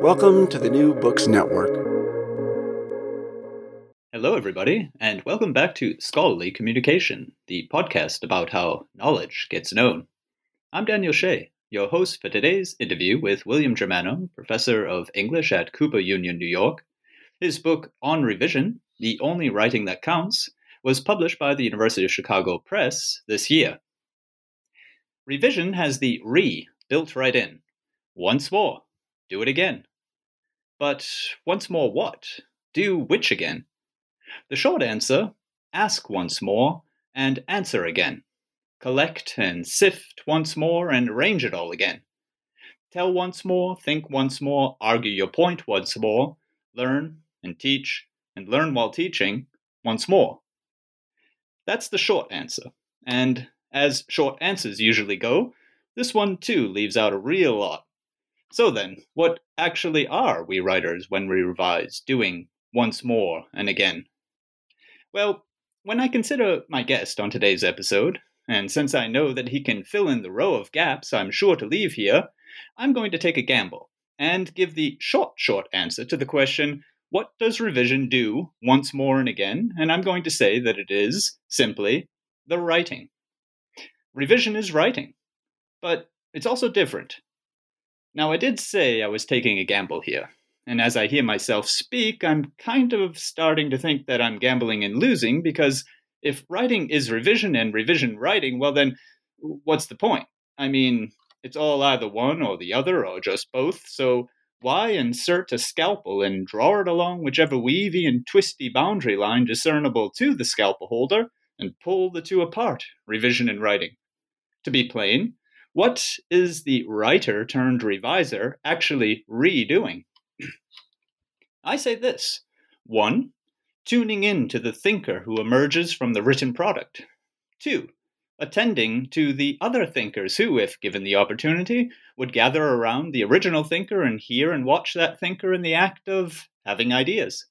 Welcome to the New Books Network. Hello, everybody, and welcome back to Scholarly Communication, the podcast about how knowledge gets known. I'm Daniel Shea, your host for today's interview with William Germano, professor of English at Cooper Union, New York. His book, On Revision The Only Writing That Counts, was published by the University of Chicago Press this year. Revision has the re built right in. Once more, do it again. But once more what? Do which again? The short answer ask once more and answer again. Collect and sift once more and arrange it all again. Tell once more, think once more, argue your point once more, learn and teach and learn while teaching once more. That's the short answer. And as short answers usually go, this one too leaves out a real lot. So then, what actually are we writers when we revise, doing once more and again? Well, when I consider my guest on today's episode, and since I know that he can fill in the row of gaps I'm sure to leave here, I'm going to take a gamble and give the short, short answer to the question what does revision do once more and again? And I'm going to say that it is simply the writing. Revision is writing, but it's also different. Now, I did say I was taking a gamble here, and as I hear myself speak, I'm kind of starting to think that I'm gambling and losing because if writing is revision and revision writing, well, then what's the point? I mean, it's all either one or the other or just both, so why insert a scalpel and draw it along whichever weavy and twisty boundary line discernible to the scalpel holder and pull the two apart, revision and writing? To be plain, what is the writer turned reviser actually redoing? I say this one, tuning in to the thinker who emerges from the written product. Two, attending to the other thinkers who, if given the opportunity, would gather around the original thinker and hear and watch that thinker in the act of having ideas.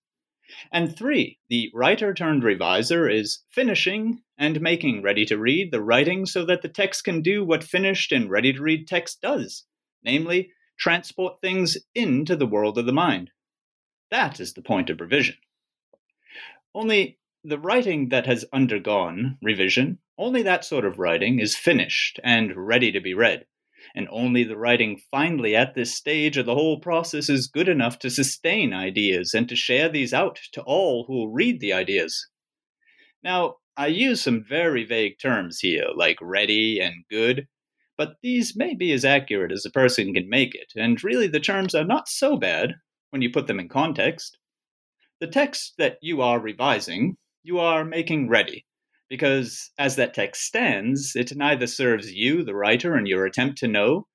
And three, the writer turned reviser is finishing and making ready to read the writing so that the text can do what finished and ready to read text does, namely, transport things into the world of the mind. That is the point of revision. Only the writing that has undergone revision, only that sort of writing is finished and ready to be read and only the writing finally at this stage of the whole process is good enough to sustain ideas and to share these out to all who will read the ideas. Now, I use some very vague terms here, like ready and good, but these may be as accurate as a person can make it, and really the terms are not so bad when you put them in context. The text that you are revising, you are making ready because as that text stands, it neither serves you, the writer, and your attempt to know,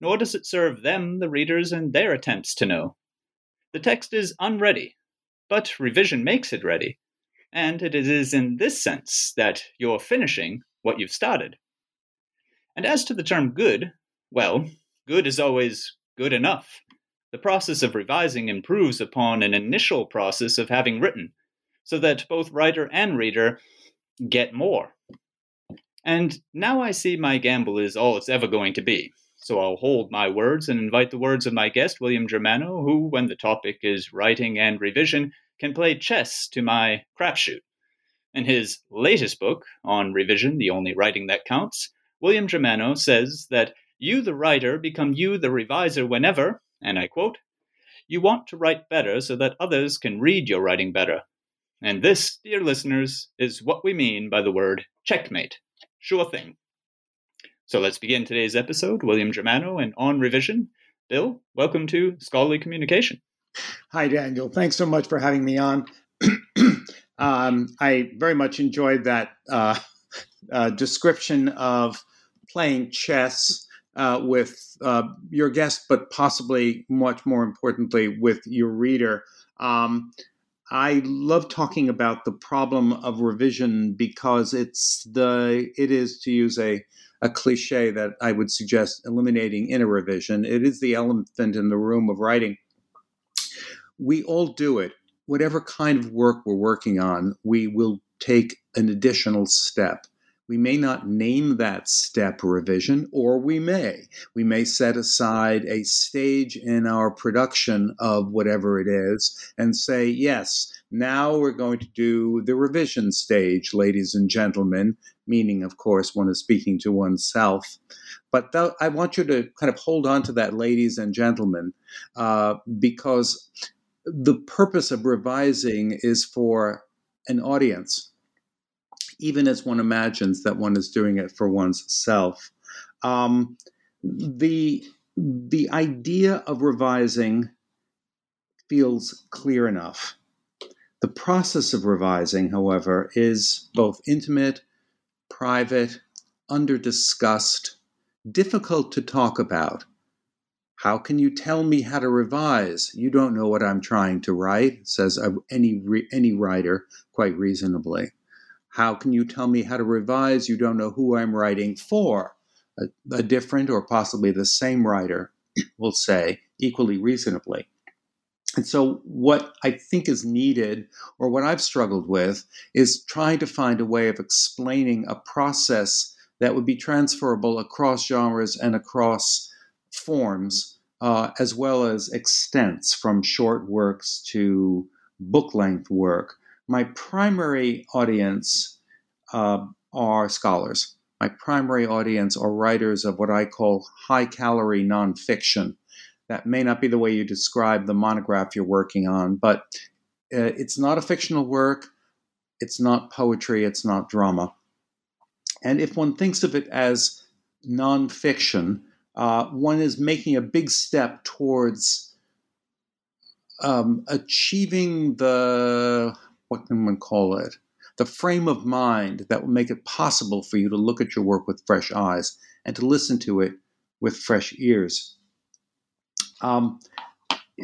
nor does it serve them, the readers, and their attempts to know. The text is unready, but revision makes it ready, and it is in this sense that you're finishing what you've started. And as to the term good, well, good is always good enough. The process of revising improves upon an initial process of having written, so that both writer and reader get more. And now I see my gamble is all it's ever going to be. So I'll hold my words and invite the words of my guest, William Germano, who, when the topic is writing and revision, can play chess to my crapshoot. In his latest book, on revision, the only writing that counts, William Germano says that you, the writer, become you, the reviser, whenever, and I quote, you want to write better so that others can read your writing better. And this, dear listeners, is what we mean by the word checkmate. Sure thing. So let's begin today's episode. William Germano and On Revision. Bill, welcome to Scholarly Communication. Hi, Daniel. Thanks so much for having me on. um, I very much enjoyed that uh, uh, description of playing chess uh, with uh, your guest, but possibly much more importantly with your reader. Um, I love talking about the problem of revision because it's the it is to use a a cliche that I would suggest eliminating in a revision. It is the elephant in the room of writing. We all do it. Whatever kind of work we're working on, we will take an additional step. We may not name that step revision, or we may. We may set aside a stage in our production of whatever it is and say, yes, now we're going to do the revision stage, ladies and gentlemen, meaning, of course, one is speaking to oneself. But th- I want you to kind of hold on to that, ladies and gentlemen, uh, because the purpose of revising is for an audience even as one imagines that one is doing it for one's self. Um, the the idea of revising feels clear enough. The process of revising, however, is both intimate, private, under discussed, difficult to talk about. How can you tell me how to revise? You don't know what I'm trying to write, says any, any writer quite reasonably. How can you tell me how to revise? You don't know who I'm writing for. A, a different or possibly the same writer will say equally reasonably. And so, what I think is needed, or what I've struggled with, is trying to find a way of explaining a process that would be transferable across genres and across forms, uh, as well as extents from short works to book length work, my primary audience uh, are scholars. My primary audience are writers of what I call high calorie nonfiction. That may not be the way you describe the monograph you're working on, but uh, it's not a fictional work, it's not poetry, it's not drama. And if one thinks of it as nonfiction, uh, one is making a big step towards um, achieving the what can one call it? The frame of mind that will make it possible for you to look at your work with fresh eyes and to listen to it with fresh ears. Um,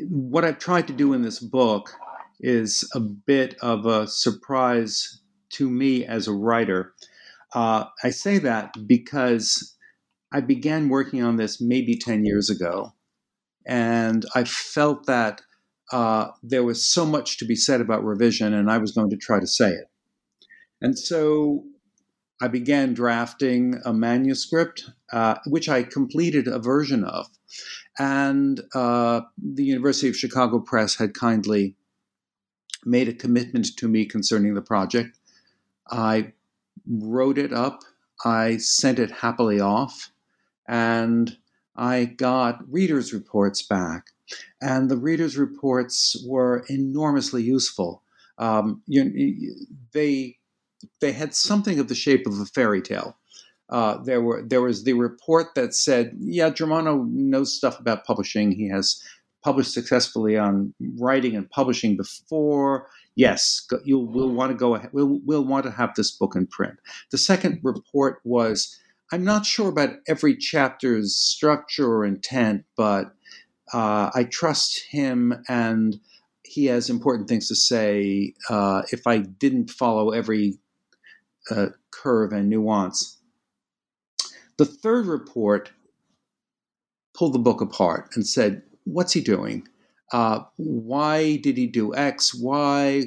what I've tried to do in this book is a bit of a surprise to me as a writer. Uh, I say that because I began working on this maybe 10 years ago, and I felt that uh, there was so much to be said about revision, and I was going to try to say it. And so I began drafting a manuscript, uh, which I completed a version of. And uh, the University of Chicago Press had kindly made a commitment to me concerning the project. I wrote it up, I sent it happily off, and I got readers' reports back and the readers' reports were enormously useful. Um, you, they they had something of the shape of a fairy tale. Uh, there were there was the report that said, "Yeah, Germano knows stuff about publishing. He has published successfully on writing and publishing before. Yes, you will want to go ahead. We'll, we'll want to have this book in print." The second report was, "I'm not sure about every chapter's structure or intent, but uh, I trust him and he has important things to say uh, if I didn't follow every uh, curve and nuance. The third report pulled the book apart and said, "What's he doing? Uh, why did he do X? Why?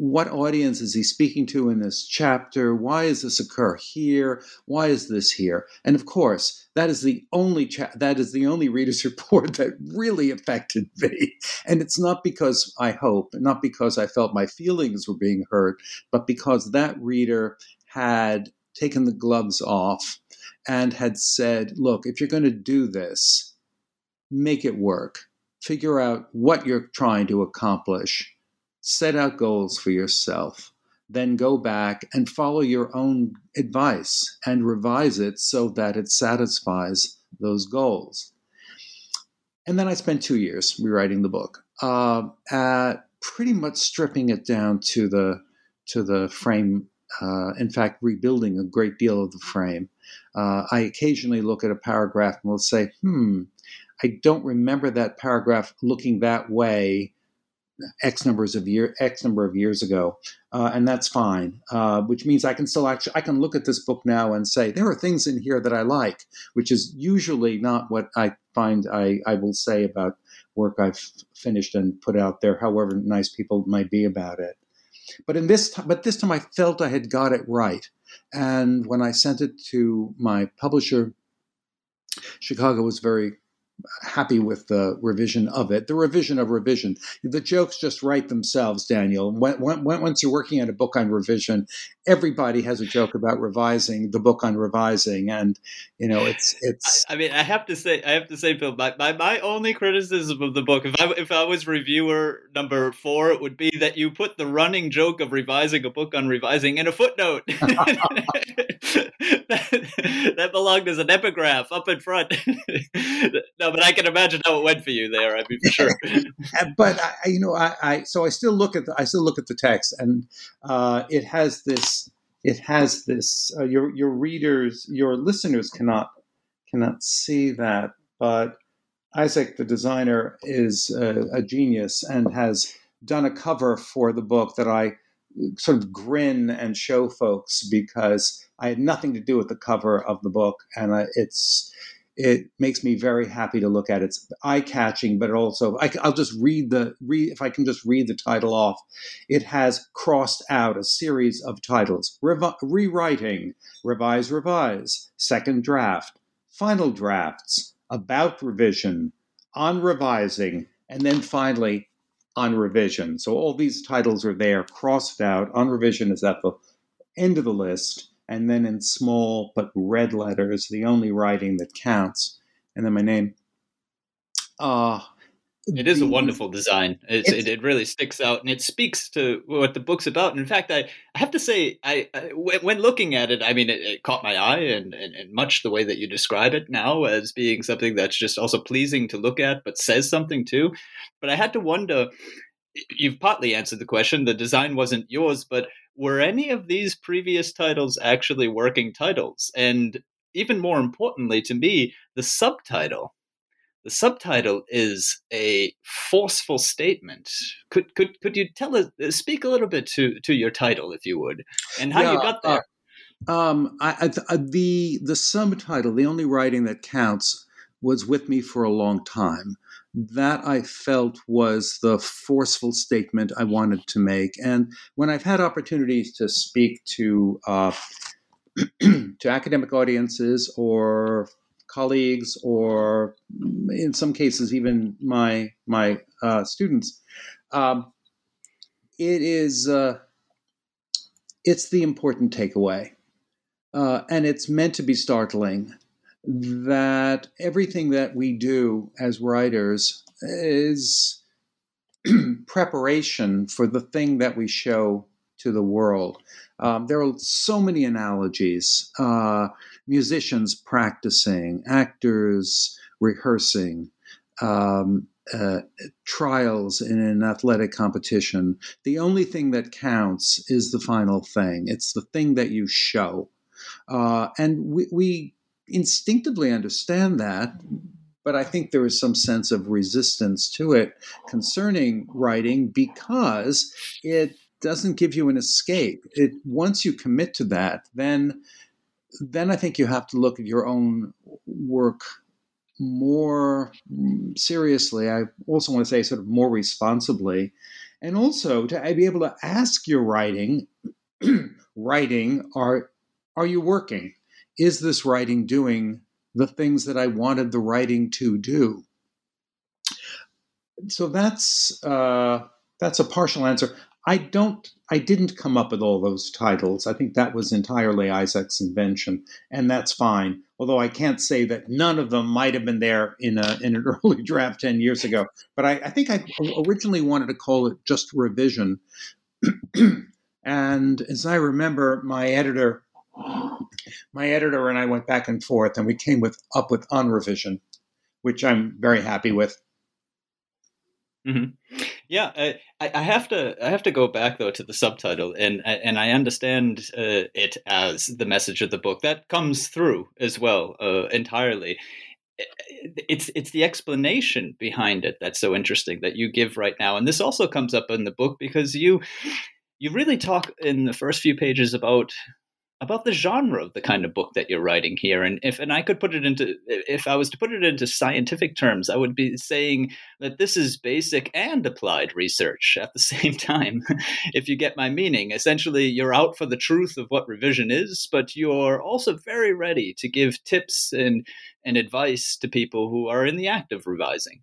What audience is he speaking to in this chapter? Why does this occur here? Why is this here?" And of course, that is the only cha- that is the only reader's report that really affected me. And it's not because I hope, not because I felt my feelings were being hurt, but because that reader had taken the gloves off and had said, look, if you're going to do this, make it work. Figure out what you're trying to accomplish. Set out goals for yourself. Then go back and follow your own advice and revise it so that it satisfies those goals. And then I spent two years rewriting the book, uh, at pretty much stripping it down to the to the frame uh, in fact, rebuilding a great deal of the frame. Uh, I occasionally look at a paragraph and will say, hmm, I don't remember that paragraph looking that way X numbers of year X number of years ago, uh, and that's fine. Uh, which means I can still actually I can look at this book now and say there are things in here that I like, which is usually not what I find I, I will say about work I've finished and put out there, however nice people might be about it. But in this, but this time I felt I had got it right. And when I sent it to my publisher, Chicago was very happy with the revision of it. The revision of revision. The jokes just write themselves, Daniel. When, when, once you're working on a book on revision, everybody has a joke about revising the book on revising, and you know it's it's. I, I mean, I have to say, I have to say, Bill, my, my, my only criticism of the book, if I if I was reviewer number four, it would be that you put the running joke of revising a book on revising in a footnote. that, that belonged as an epigraph up in front. no, but I can imagine how it went for you there. I mean, for sure. but I, you know, I, I, so I still look at the, I still look at the text, and uh, it has this. It has this. Uh, your your readers, your listeners cannot cannot see that, but Isaac, the designer, is a, a genius and has done a cover for the book that I sort of grin and show folks because I had nothing to do with the cover of the book, and uh, it's it makes me very happy to look at. It's eye catching, but also I, will just read the read if I can just read the title off. It has crossed out a series of titles: Revi- rewriting, revise, revise, second draft, final drafts, about revision, on revising, and then finally on revision. So all these titles are there, crossed out. On revision is at the end of the list and then in small but red letters, the only writing that counts, and then my name. Uh, it is a wonderful design. It, it really sticks out, and it speaks to what the book's about. in fact, I, I have to say, I, I when looking at it, I mean, it, it caught my eye, and, and, and, much the way that you describe it now as being something that's just also pleasing to look at, but says something too. But I had to wonder. You've partly answered the question. The design wasn't yours, but were any of these previous titles actually working titles? And even more importantly to me, the subtitle. The subtitle is a forceful statement. Could could could you tell us speak a little bit to to your title, if you would, and how yeah, you got there? Uh, um, I, I, uh, the the subtitle, the only writing that counts, was with me for a long time that I felt was the forceful statement I wanted to make. And when I've had opportunities to speak to uh, to academic audiences or colleagues, or in some cases even my my uh, students, um, it is uh, it's the important takeaway, uh, and it's meant to be startling that everything that we do as writers is preparation for the thing that we show to the world. Um, there are so many analogies uh, musicians practicing, actors rehearsing. Um, uh, trials in an athletic competition, the only thing that counts is the final thing. It's the thing that you show. Uh, and we, we instinctively understand that, but I think there is some sense of resistance to it concerning writing because it doesn't give you an escape. It once you commit to that, then then I think you have to look at your own work more seriously. I also want to say, sort of more responsibly, and also to be able to ask your writing, writing, are are you working? Is this writing doing the things that I wanted the writing to do? So that's uh, that's a partial answer. I don't. I didn't come up with all those titles. I think that was entirely Isaac's invention, and that's fine. Although I can't say that none of them might have been there in a in an early draft ten years ago. But I, I think I originally wanted to call it just revision. and as I remember, my editor, my editor and I went back and forth, and we came with up with On Revision, which I'm very happy with. Mm-hmm. Yeah, I, I have to I have to go back though to the subtitle, and and I understand uh, it as the message of the book that comes through as well uh, entirely. It's it's the explanation behind it that's so interesting that you give right now, and this also comes up in the book because you you really talk in the first few pages about about the genre of the kind of book that you're writing here. And if and i could put it into if i was to put it into scientific terms i would be saying that this is basic and applied research at the same time if you get my meaning. Essentially you're out for the truth of what revision is but you're also very ready to give tips and and advice to people who are in the act of revising.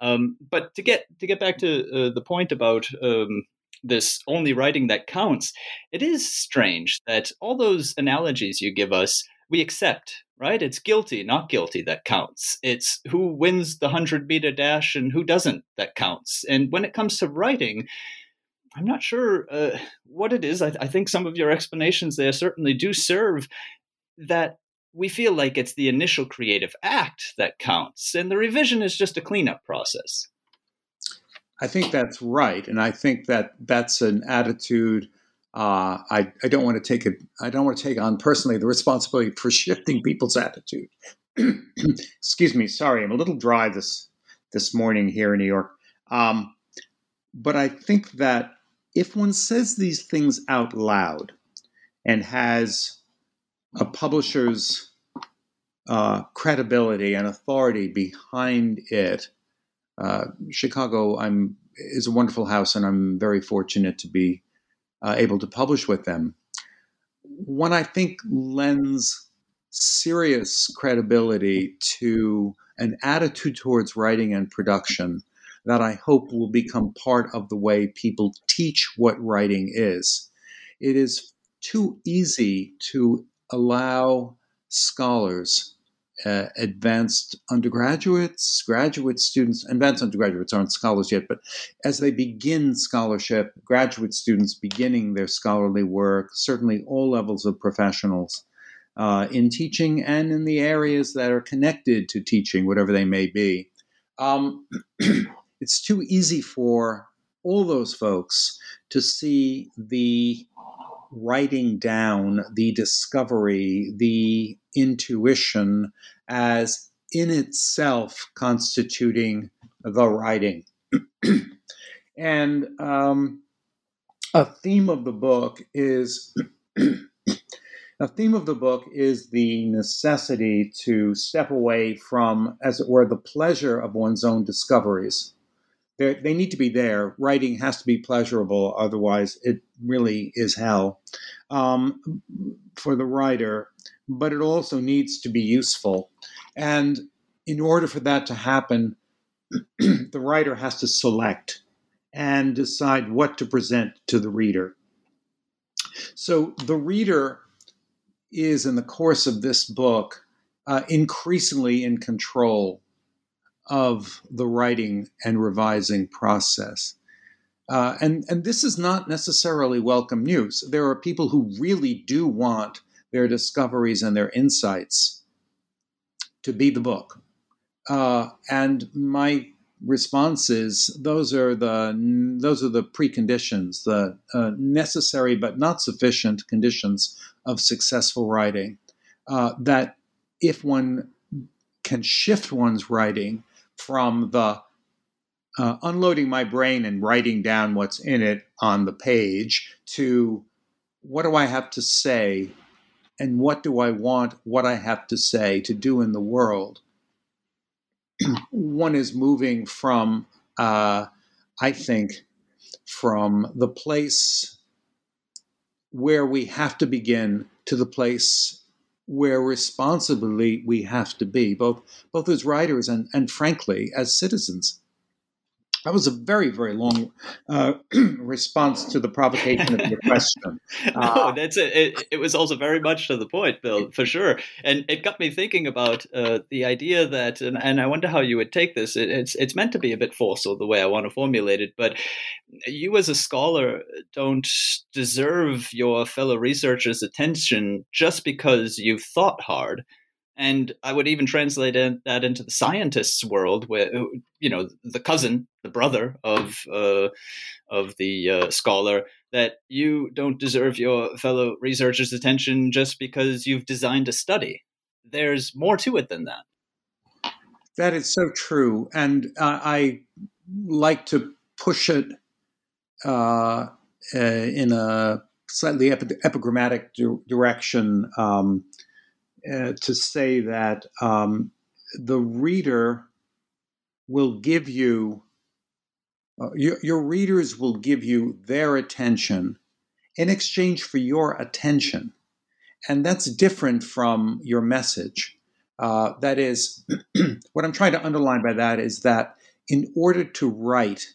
Um, but to get to get back to uh, the point about um, this only writing that counts, it is strange that all those analogies you give us, we accept, right? It's guilty, not guilty that counts. It's who wins the 100 meter dash and who doesn't that counts. And when it comes to writing, I'm not sure uh, what it is. I, I think some of your explanations there certainly do serve that we feel like it's the initial creative act that counts, and the revision is just a cleanup process. I think that's right, and I think that that's an attitude. Uh, I, I don't want to take it. I don't want to take on personally the responsibility for shifting people's attitude. Excuse me. Sorry, I'm a little dry this this morning here in New York. Um, but I think that if one says these things out loud and has a publisher's uh, credibility and authority behind it, uh, Chicago, I'm is a wonderful house, and I'm very fortunate to be uh, able to publish with them. One I think lends serious credibility to an attitude towards writing and production that I hope will become part of the way people teach what writing is. It is too easy to allow scholars uh, advanced undergraduates, graduate students, advanced undergraduates aren't scholars yet, but as they begin scholarship, graduate students beginning their scholarly work, certainly all levels of professionals uh, in teaching and in the areas that are connected to teaching, whatever they may be. Um, it's too easy for all those folks to see the writing down the discovery, the intuition as in itself constituting the writing. and um, a theme of the book is a theme of the book is the necessity to step away from, as it were, the pleasure of one's own discoveries they they need to be there. Writing has to be pleasurable, otherwise, it really is hell um, for the writer. But it also needs to be useful. And in order for that to happen, the writer has to select and decide what to present to the reader. So the reader is, in the course of this book, uh, increasingly in control of the writing and revising process. Uh, and, and this is not necessarily welcome news. There are people who really do want their discoveries and their insights to be the book. Uh, and my response is those are the those are the preconditions, the uh, necessary but not sufficient conditions of successful writing. Uh, that if one can shift one's writing from the uh, unloading my brain and writing down what's in it on the page to what do I have to say and what do I want what I have to say to do in the world. one is moving from, uh, I think, from the place where we have to begin to the place where responsibly we have to be, both both as writers and, and frankly as citizens. That was a very, very long uh, response to the provocation of your question. no, uh, that's it. it. it. was also very much to the point, Bill, for sure. And it got me thinking about uh, the idea that, and, and, I wonder how you would take this. It, it's it's meant to be a bit forceful the way I want to formulate it, but you as a scholar don't deserve your fellow researchers' attention just because you've thought hard and I would even translate that into the scientists' world, where you know the cousin, the brother of uh, of the uh, scholar, that you don't deserve your fellow researchers' attention just because you've designed a study. There's more to it than that. That is so true, and uh, I like to push it uh, uh, in a slightly epi- epigrammatic di- direction. Um, uh, to say that um, the reader will give you, uh, your, your readers will give you their attention in exchange for your attention. And that's different from your message. Uh, that is, what I'm trying to underline by that is that in order to write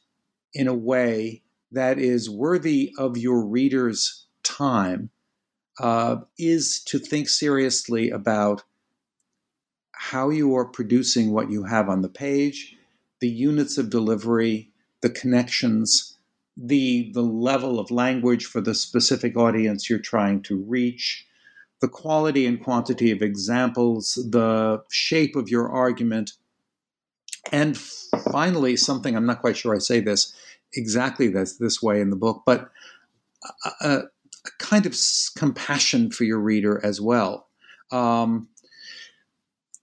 in a way that is worthy of your reader's time, uh, is to think seriously about how you are producing what you have on the page, the units of delivery, the connections, the, the level of language for the specific audience you're trying to reach, the quality and quantity of examples, the shape of your argument, and finally, something I'm not quite sure I say this exactly this, this way in the book, but uh, uh a kind of compassion for your reader as well. Um,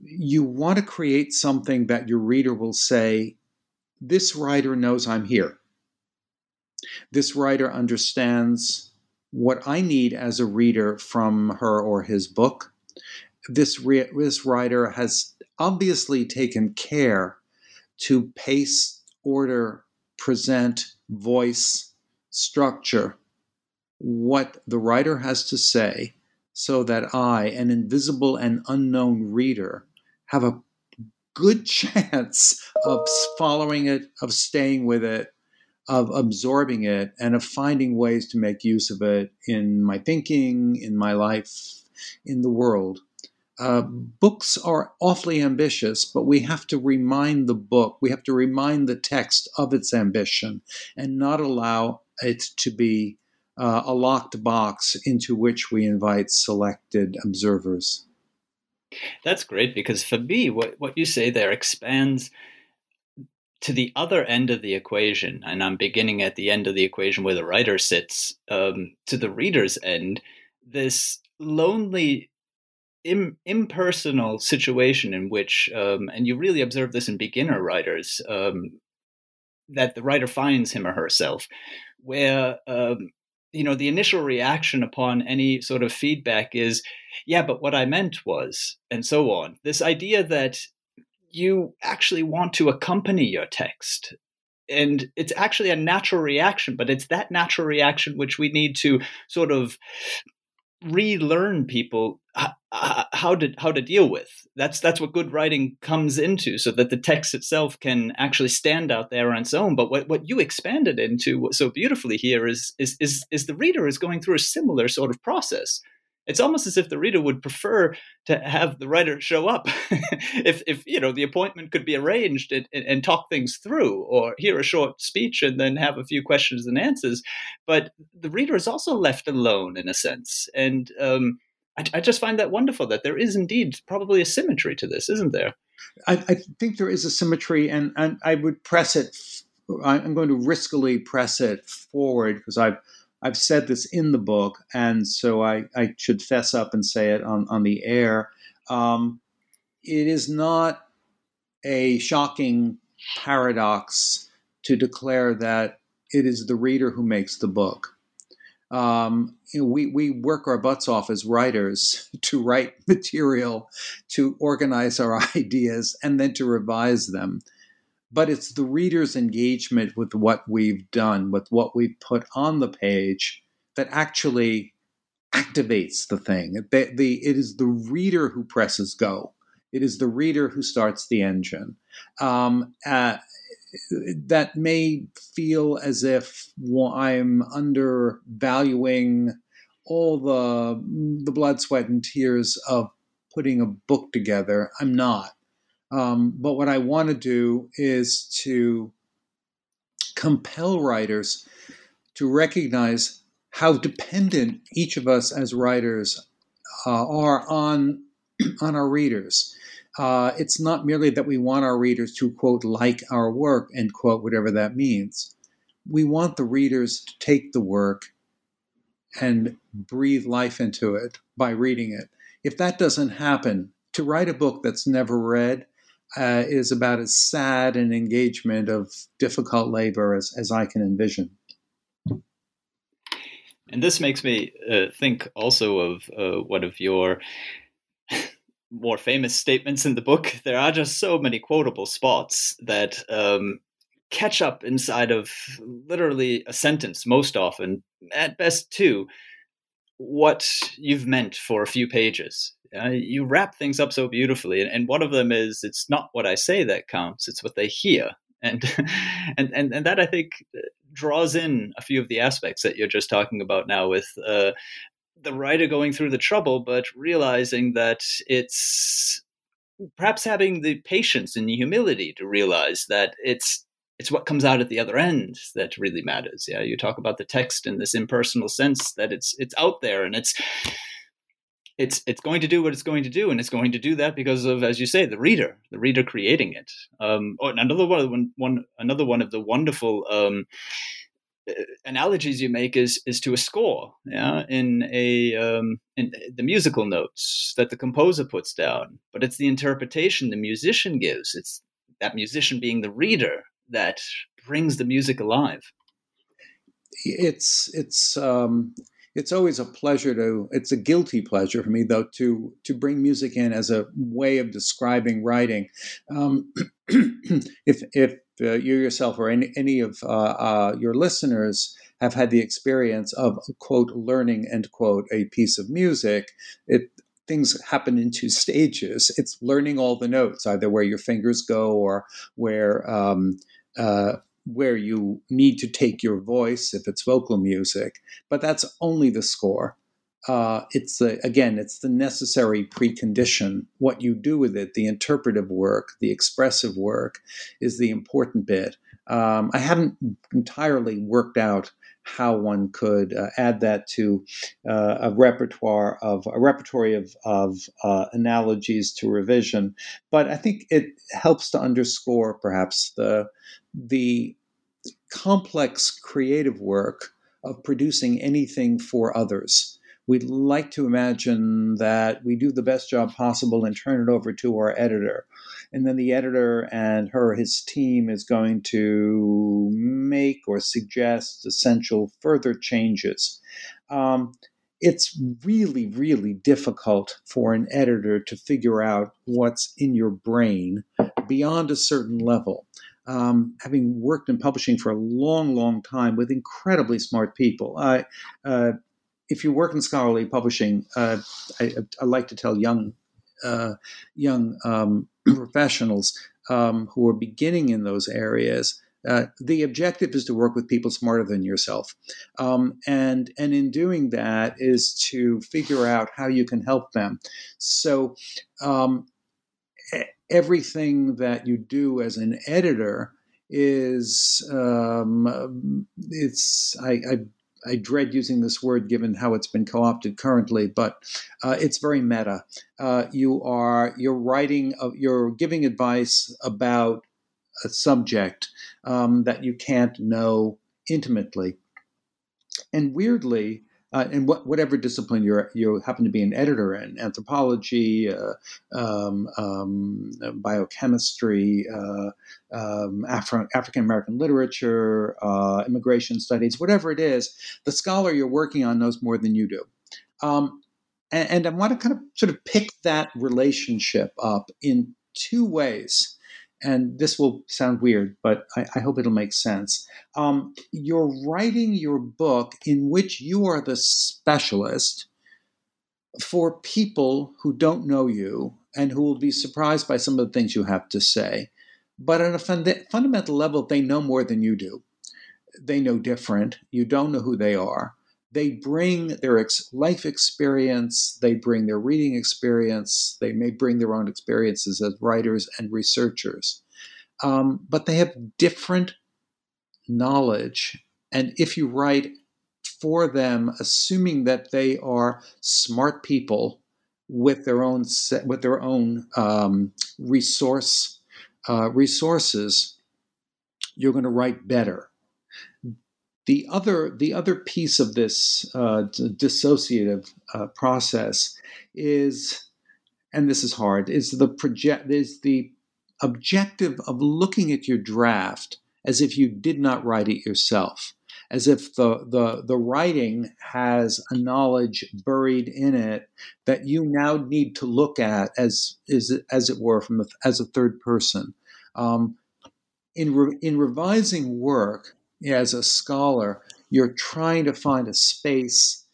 you want to create something that your reader will say, This writer knows I'm here. This writer understands what I need as a reader from her or his book. This, re- this writer has obviously taken care to pace, order, present, voice, structure what the writer has to say so that I, an invisible and unknown reader, have a good chance of following it, of staying with it, of absorbing it, and of finding ways to make use of it in my thinking, in my life, in the world. Uh, books are awfully ambitious, but we have to remind the book, we have to remind the text of its ambition and not allow it to be uh, a locked box into which we invite selected observers. That's great because for me, what, what you say there expands to the other end of the equation, and I'm beginning at the end of the equation where the writer sits, um, to the reader's end, this lonely, Im- impersonal situation in which, um, and you really observe this in beginner writers, um, that the writer finds him or herself, where um, you know the initial reaction upon any sort of feedback is yeah but what i meant was and so on. This idea that you actually want to accompany your text. And it's actually a natural reaction but it's that natural reaction which we need to sort of relearn people how to how to deal with. That's that's what good writing comes into, so that the text itself can actually stand out there on its own. But what, what you expanded into so beautifully here is is is is the reader is going through a similar sort of process it's almost as if the reader would prefer to have the writer show up. If, if you know the appointment could be arranged and, and, talk things through or hear a short speech and then have a few questions and answers but the reader is also left alone in a sense. And um, I, I, just find that wonderful that there is indeed probably a symmetry to this isn't there? I, I think there is a symmetry and, and i would press it i'm going to riskily press it forward because i've I've said this in the book, and so I, I should fess up and say it on, on the air. Um, it is not a shocking paradox to declare that it is the reader who makes the book. Um, you know, we, we work our butts off as writers to write material, to organize our ideas, and then to revise them. But it's the reader's engagement with what we've done, with what we've put on the page, that actually activates the thing. The, the, it is the reader who presses go. It is the reader who starts the engine. Um, uh, that may feel as if I'm undervaluing all the the blood, sweat, and tears of putting a book together. I'm not. Um, but what I want to do is to compel writers to recognize how dependent each of us as writers uh, are on on our readers. Uh, it's not merely that we want our readers to quote like our work and quote whatever that means. We want the readers to take the work and breathe life into it by reading it. If that doesn't happen, to write a book that's never read uh, is about as sad an engagement of difficult labor as, as I can envision. And this makes me uh, think also of uh, one of your more famous statements in the book. There are just so many quotable spots that um, catch up inside of literally a sentence, most often, at best two, what you've meant for a few pages. Uh, you wrap things up so beautifully, and, and one of them is, "It's not what I say that counts; it's what they hear." And and and and that I think draws in a few of the aspects that you're just talking about now with uh, the writer going through the trouble, but realizing that it's perhaps having the patience and the humility to realize that it's it's what comes out at the other end that really matters. Yeah, you talk about the text in this impersonal sense that it's it's out there and it's it's it's going to do what it's going to do, and it's going to do that because of, as you say, the reader, the reader creating it. Um, oh, another one, one, another one of the wonderful um, uh, analogies you make is is to a score, yeah, in a um, in the musical notes that the composer puts down, but it's the interpretation the musician gives. It's that musician being the reader that brings the music alive. It's it's um, it's always a pleasure to it's a guilty pleasure for me though to to bring music in as a way of describing writing um, if if uh, you yourself or any, any of uh, uh, your listeners have had the experience of quote learning end quote a piece of music it things happen in two stages it's learning all the notes either where your fingers go or where um, uh, where you need to take your voice if it's vocal music, but that's only the score. Uh, it's again, it's the necessary precondition. What you do with it, the interpretive work, the expressive work, is the important bit. Um, I haven't entirely worked out how one could uh, add that to uh, a repertoire of a repertory of, of uh, analogies to revision, but I think it helps to underscore perhaps the the complex creative work of producing anything for others. We'd like to imagine that we do the best job possible and turn it over to our editor. And then the editor and her, his team is going to make or suggest essential further changes. Um, it's really, really difficult for an editor to figure out what's in your brain beyond a certain level um, having worked in publishing for a long, long time with incredibly smart people. Uh, uh, if you work in scholarly publishing, uh, I, I, like to tell young uh, young um, professionals um, who are beginning in those areas. Uh, the objective is to work with people smarter than yourself, um, and and in doing that is to figure out how you can help them. So, um, everything that you do as an editor is um, it's I, I, I dread using this word given how it's been co-opted currently, but uh, it's very meta. Uh, you are you're writing uh, you're giving advice about a subject um, that you can't know intimately, and weirdly, uh, in what, whatever discipline you're you happen to be an editor in anthropology, uh, um, um, biochemistry, uh, um, Afro, African American literature, uh, immigration studies, whatever it is, the scholar you're working on knows more than you do. Um, and, and I want to kind of sort of pick that relationship up in two ways and this will sound weird, but I, I hope it'll make sense. Um, you're writing your book in which you are the specialist for people who don't know you and who will be surprised by some of the things you have to say. But at a fund- fundamental level, they know more than you do. They know different. You don't know who they are they bring their ex- life experience, they bring their reading experience, they may bring their own experiences as writers and researchers. Um, but they have different knowledge. And if you write for them, assuming that they are smart people with their own set, with their own um, resource uh, resources, you're going to write better the other, the other piece of this uh, dissociative uh, process is, and this is hard, is the project is the objective of looking at your draft as if you did not write it yourself, as if the the the writing has a knowledge buried in it that you now need to look at as is as it were from a, as a third person. Um, in re, in revising work, as a scholar, you're trying to find a space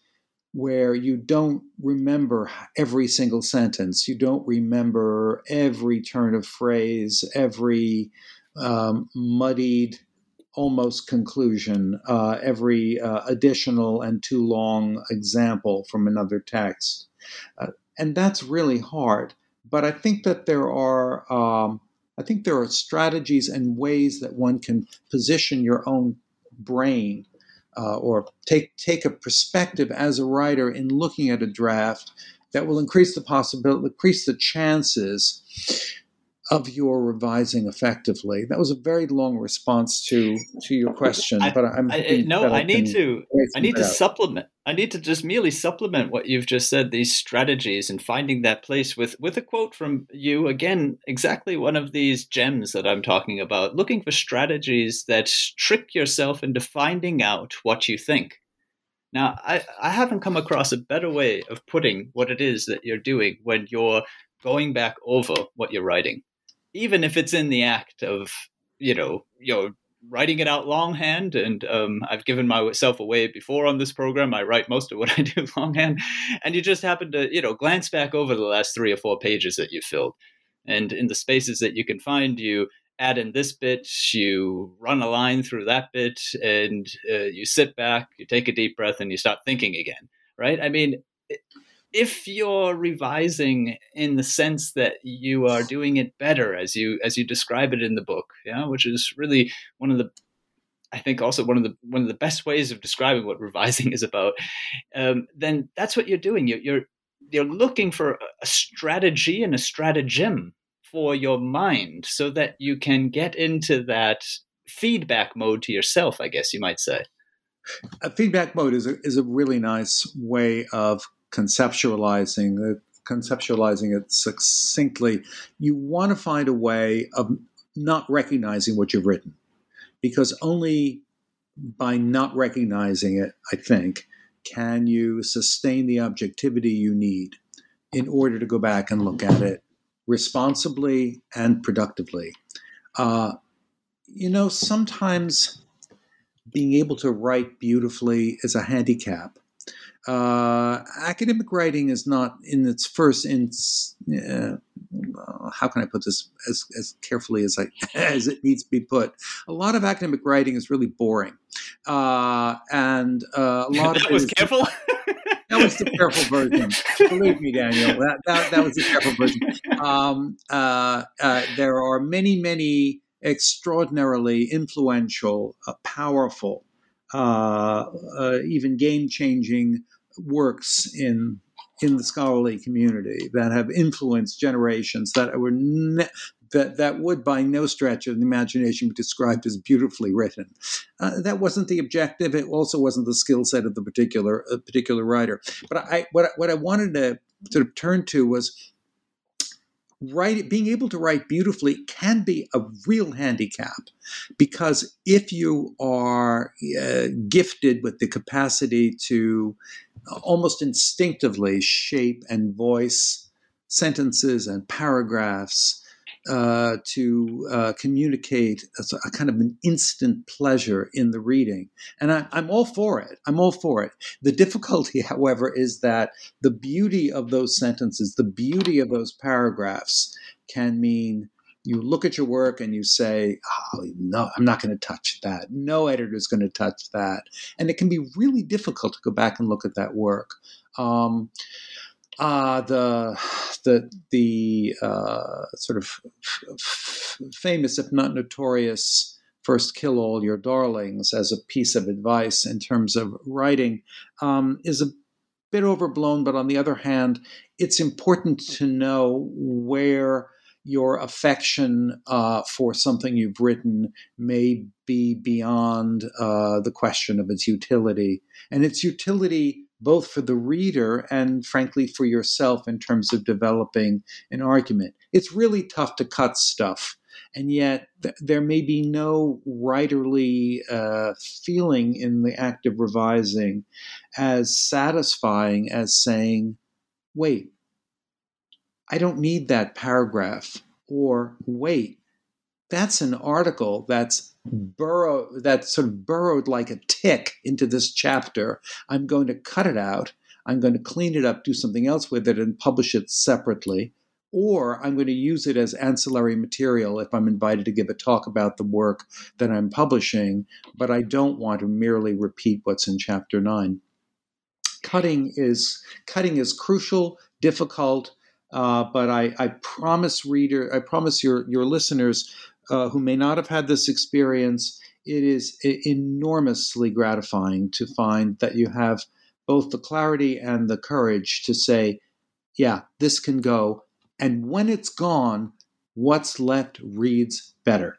where you don't remember every single sentence, you don't remember every turn of phrase, every um, muddied almost conclusion, uh, every uh, additional and too long example from another text. Uh, and that's really hard. But I think that there are um, I think there are strategies and ways that one can position your own brain uh, or take take a perspective as a writer in looking at a draft that will increase the possibility, increase the chances of your revising effectively. That was a very long response to to your question, I, but I'm I, no. I, I need to I need to supplement. I need to just merely supplement what you've just said. These strategies and finding that place with with a quote from you again. Exactly one of these gems that I'm talking about. Looking for strategies that trick yourself into finding out what you think. Now, I, I haven't come across a better way of putting what it is that you're doing when you're going back over what you're writing even if it's in the act of you know you know writing it out longhand and um, i've given myself away before on this program. I write most of what i do longhand. And you just happen to you know glance back over the last three or four pages that you filled. And in the spaces that you can find you add in this bit you run a line through that bit and uh, you sit back you take a deep breath and you start thinking again right? I mean if you're revising in the sense that you are doing it better as you as you describe it in the book yeah which is really one of the I think also one of the one of the best ways of describing what revising is about, um, then that's what you're doing. You're, you're you're looking for a strategy and a stratagem for your mind, so that you can get into that feedback mode to yourself. I guess you might say. A feedback mode is a, is a really nice way of conceptualizing it, conceptualizing it succinctly, you want to find a way of not recognizing what you've written, because only by not recognizing it, I think, can you sustain the objectivity you need in order to go back and look at it responsibly and productively. Uh, you know, sometimes being able to write beautifully is a handicap uh, academic writing is not in its first in uh, how can I put this as, as carefully as I as it needs to be put. A lot of academic writing is really boring, uh, and uh, a lot that of was careful. that was the careful version. Believe me, Daniel, that that, that was the careful version. Um, uh, uh, there are many, many extraordinarily influential, powerful, even game-changing works in in the scholarly community that have influenced generations that were ne- that that would, by no stretch of the imagination, be described as beautifully written. Uh, that wasn't the objective. It also wasn't the skill set of the particular uh, particular writer. But I what what I wanted to sort of turn to was write being able to write beautifully can be a real handicap because if you are uh, gifted with the capacity to almost instinctively shape and voice sentences and paragraphs uh, to uh, communicate a, a, kind of an instant pleasure in the reading. And I, I'm all for it. I'm all for it. The difficulty, however, is that the beauty of those sentences, the beauty of those paragraphs can mean you look at your work and you say, oh, no, I'm not going to touch that. No editor is going to touch that. And it can be really difficult to go back and look at that work. Um, uh, the the the uh, sort of f- famous, if not notorious, first kill all your darlings as a piece of advice in terms of writing um, is a bit overblown. But on the other hand, it's important to know where your affection uh, for something you've written may be beyond uh, the question of its utility, and its utility both for the reader and frankly for yourself in terms of developing an argument. It's really tough to cut stuff. And yet, th- there may be no writerly uh, feeling in the act of revising as satisfying as saying, wait, I don't need that paragraph. Or, wait, that's an article that's burrow that sort of burrowed like a tick into this chapter. I'm going to cut it out. I'm going to clean it up, do something else with it, and publish it separately. Or I'm going to use it as ancillary material if I'm invited to give a talk about the work that I'm publishing, but I don't want to merely repeat what's in chapter nine. Cutting is cutting is crucial, difficult, uh, but I, I promise reader, I promise your your listeners uh, who may not have had this experience, it is enormously gratifying to find that you have both the clarity and the courage to say, yeah, this can go. And when it's gone, what's left reads better.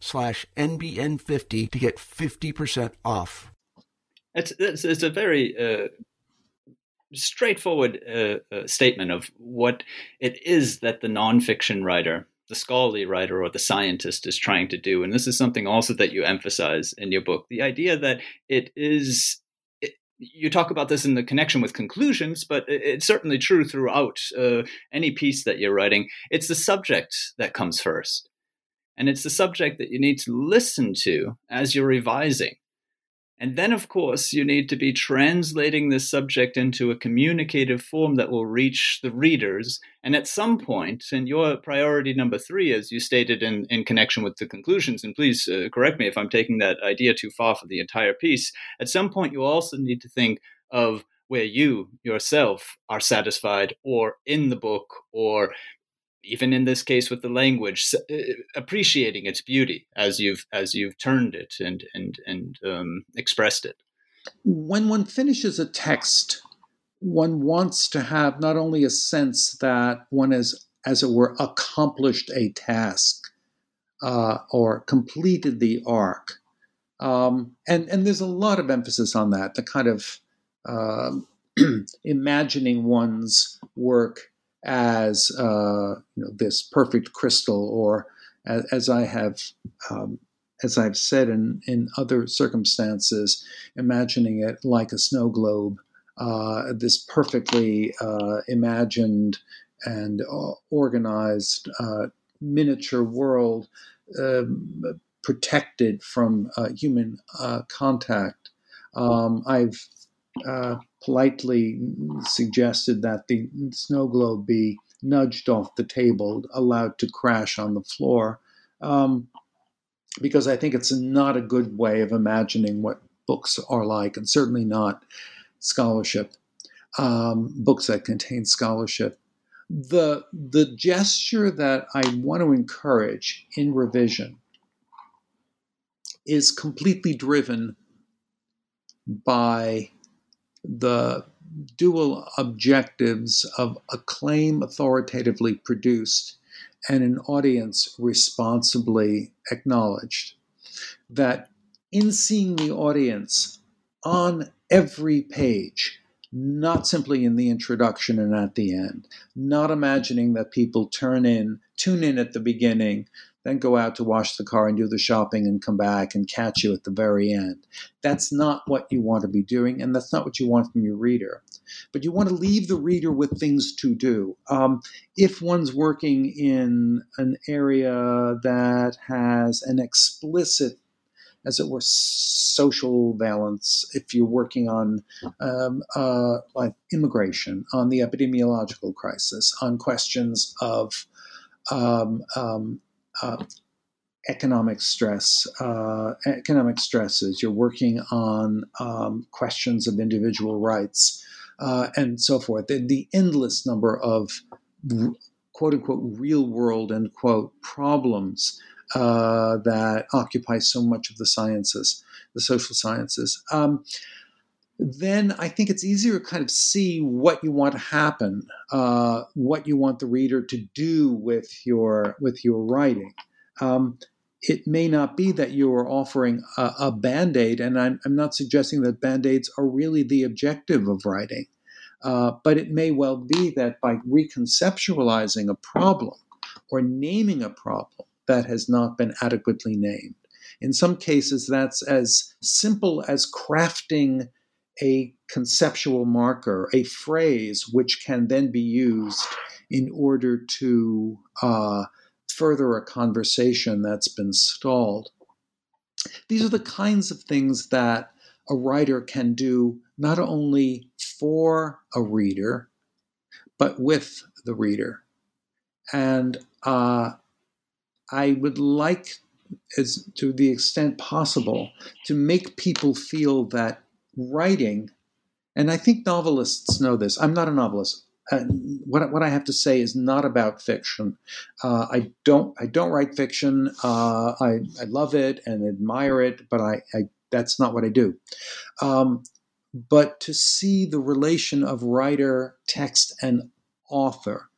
slash NBN50 to get 50% off. It's, it's, it's a very uh, straightforward uh, uh, statement of what it is that the nonfiction writer, the scholarly writer, or the scientist is trying to do. And this is something also that you emphasize in your book the idea that it is you talk about this in the connection with conclusions, but it's certainly true throughout uh, any piece that you're writing. It's the subject that comes first. And it's the subject that you need to listen to as you're revising. And then, of course, you need to be translating this subject into a communicative form that will reach the readers. And at some point, and your priority number three, as you stated in, in connection with the conclusions, and please uh, correct me if I'm taking that idea too far for the entire piece, at some point you also need to think of where you yourself are satisfied or in the book or even in this case with the language, uh, appreciating its beauty as you've as you've turned it and and and um, expressed it. When one finishes a text, one wants to have not only a sense that one has, as it were, accomplished a task uh, or completed the arc, um, and and there's a lot of emphasis on that. The kind of uh, imagining one's work as uh, you know, this perfect crystal or as, as I have um, as I've said in, in other circumstances, imagining it like a snow globe, uh, this perfectly uh, imagined and uh, organized uh, miniature world um, protected from uh, human contact. Um, I've politely suggested that the snow globe be nudged off the table, allowed to crash on the floor. Um, because I think it's not a good way of imagining what books are like, and certainly not scholarship, um, books that contain scholarship. The, the gesture that I want to encourage in revision is completely driven by the dual objectives of a claim authoritatively produced and an audience responsibly acknowledged. That in seeing the audience on every page, not simply in the introduction and at the end, not imagining that people turn in, tune in at the beginning, then go out to wash the car and do the shopping and come back and catch you at the very end. That's not what you want to be doing, and that's not what you want from your reader. But you want to leave the reader with things to do. Um, if one's working in an area that has an explicit as it were, social valence. If you're working on um, uh, like immigration, on the epidemiological crisis, on questions of um, um, uh, economic stress, uh, economic stresses. You're working on um, questions of individual rights uh, and so forth. The, the, endless number of quote unquote real world end quote problems uh, that occupy so much of the sciences, the social sciences. Um, then I think it's easier to kind of see what you want to happen, uh, what you want the reader to do with your with your writing. Um, it may not be that you are offering a, a band aid, and I'm, I'm, not suggesting that band aids are really the objective of writing, uh, but it may well be that by reconceptualizing a problem or naming a problem that has not been adequately named. In some cases, that's as simple as crafting a conceptual marker, a phrase which can then be used in order to uh, further a conversation that's been stalled. These are the kinds of things that a writer can do not only for a reader, but with the reader. And uh, I would like, as to the extent possible, to make people feel that writing, and I think novelists know this. I'm not a novelist. Uh, what, what I have to say is not about fiction. Uh, I don't I don't write fiction. Uh, I, I love it and admire it, but I, I that's not what I do. Um, but to see the relation of writer, text, and author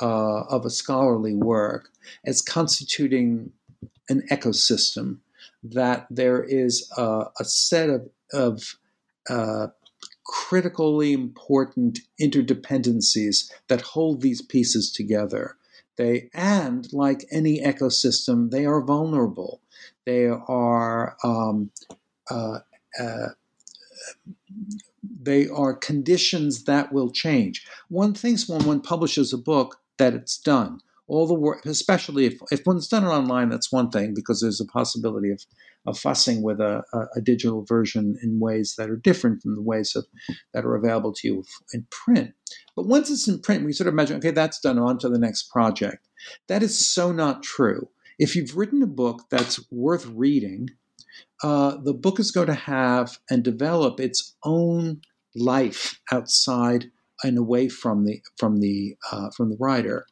uh, of a scholarly work as constituting an ecosystem, that there is a, a set of, of uh, critically important interdependencies that hold these pieces together. They and like any ecosystem, they are vulnerable. They are um, uh, uh, they are conditions that will change. One thinks when one publishes a book that it's done. All the work, especially if, if one's done it online, that's one thing because there's a possibility of, of fussing with a, a, a digital version in ways that are different from the ways of, that are available to you in print. But once it's in print, we sort of imagine, okay, that's done, on to the next project. That is so not true. If you've written a book that's worth reading, uh, the book is going to have and develop its own life outside and away from the from the uh, from the writer.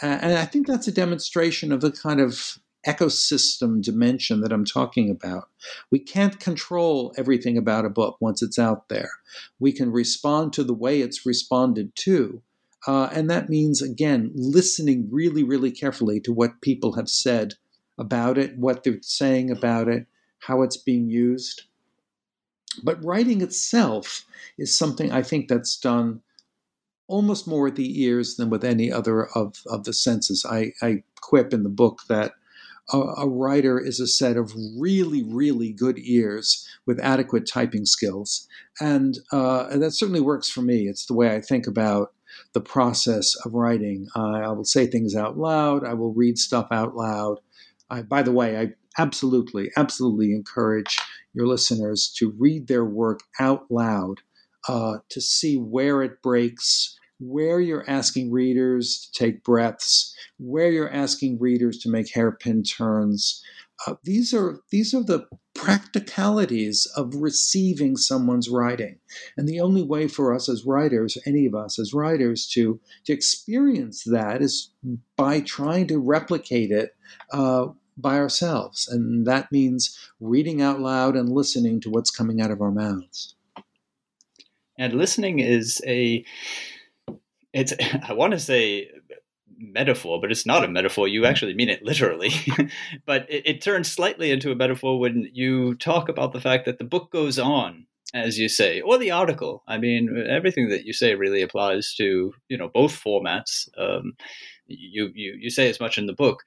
And I think that's a demonstration of the kind of ecosystem dimension that I'm talking about. We can't control everything about a book once it's out there. We can respond to the way it's responded to. Uh, and that means, again, listening really, really carefully to what people have said about it, what they're saying about it, how it's being used. But writing itself is something I think that's done almost more with the ears than with any other of, of the senses. I, I quip in the book that a, a, writer is a set of really, really good ears with adequate typing skills. And, uh, and that certainly works for me. It's the way I think about the process of writing. Uh, I will say things out loud, I will read stuff out loud. I, by the way, I absolutely, absolutely encourage your listeners to read their work out loud uh, to see where it breaks, where you're asking readers to take breaths, where you're asking readers to make hairpin turns. Uh, these are these are the practicalities of receiving someone's writing, and the only way for us as writers, any of us as writers, to to experience that is by trying to replicate it uh, by ourselves, and that means reading out loud and listening to what's coming out of our mouths. And listening is a it's I want to say metaphor, but it's not a metaphor. You actually mean it literally. but it, it, turns slightly into a metaphor when you talk about the fact that the book goes on, as you say, or the article. I mean, everything that you say really applies to you know both formats. Um, you, you you say as much in the book.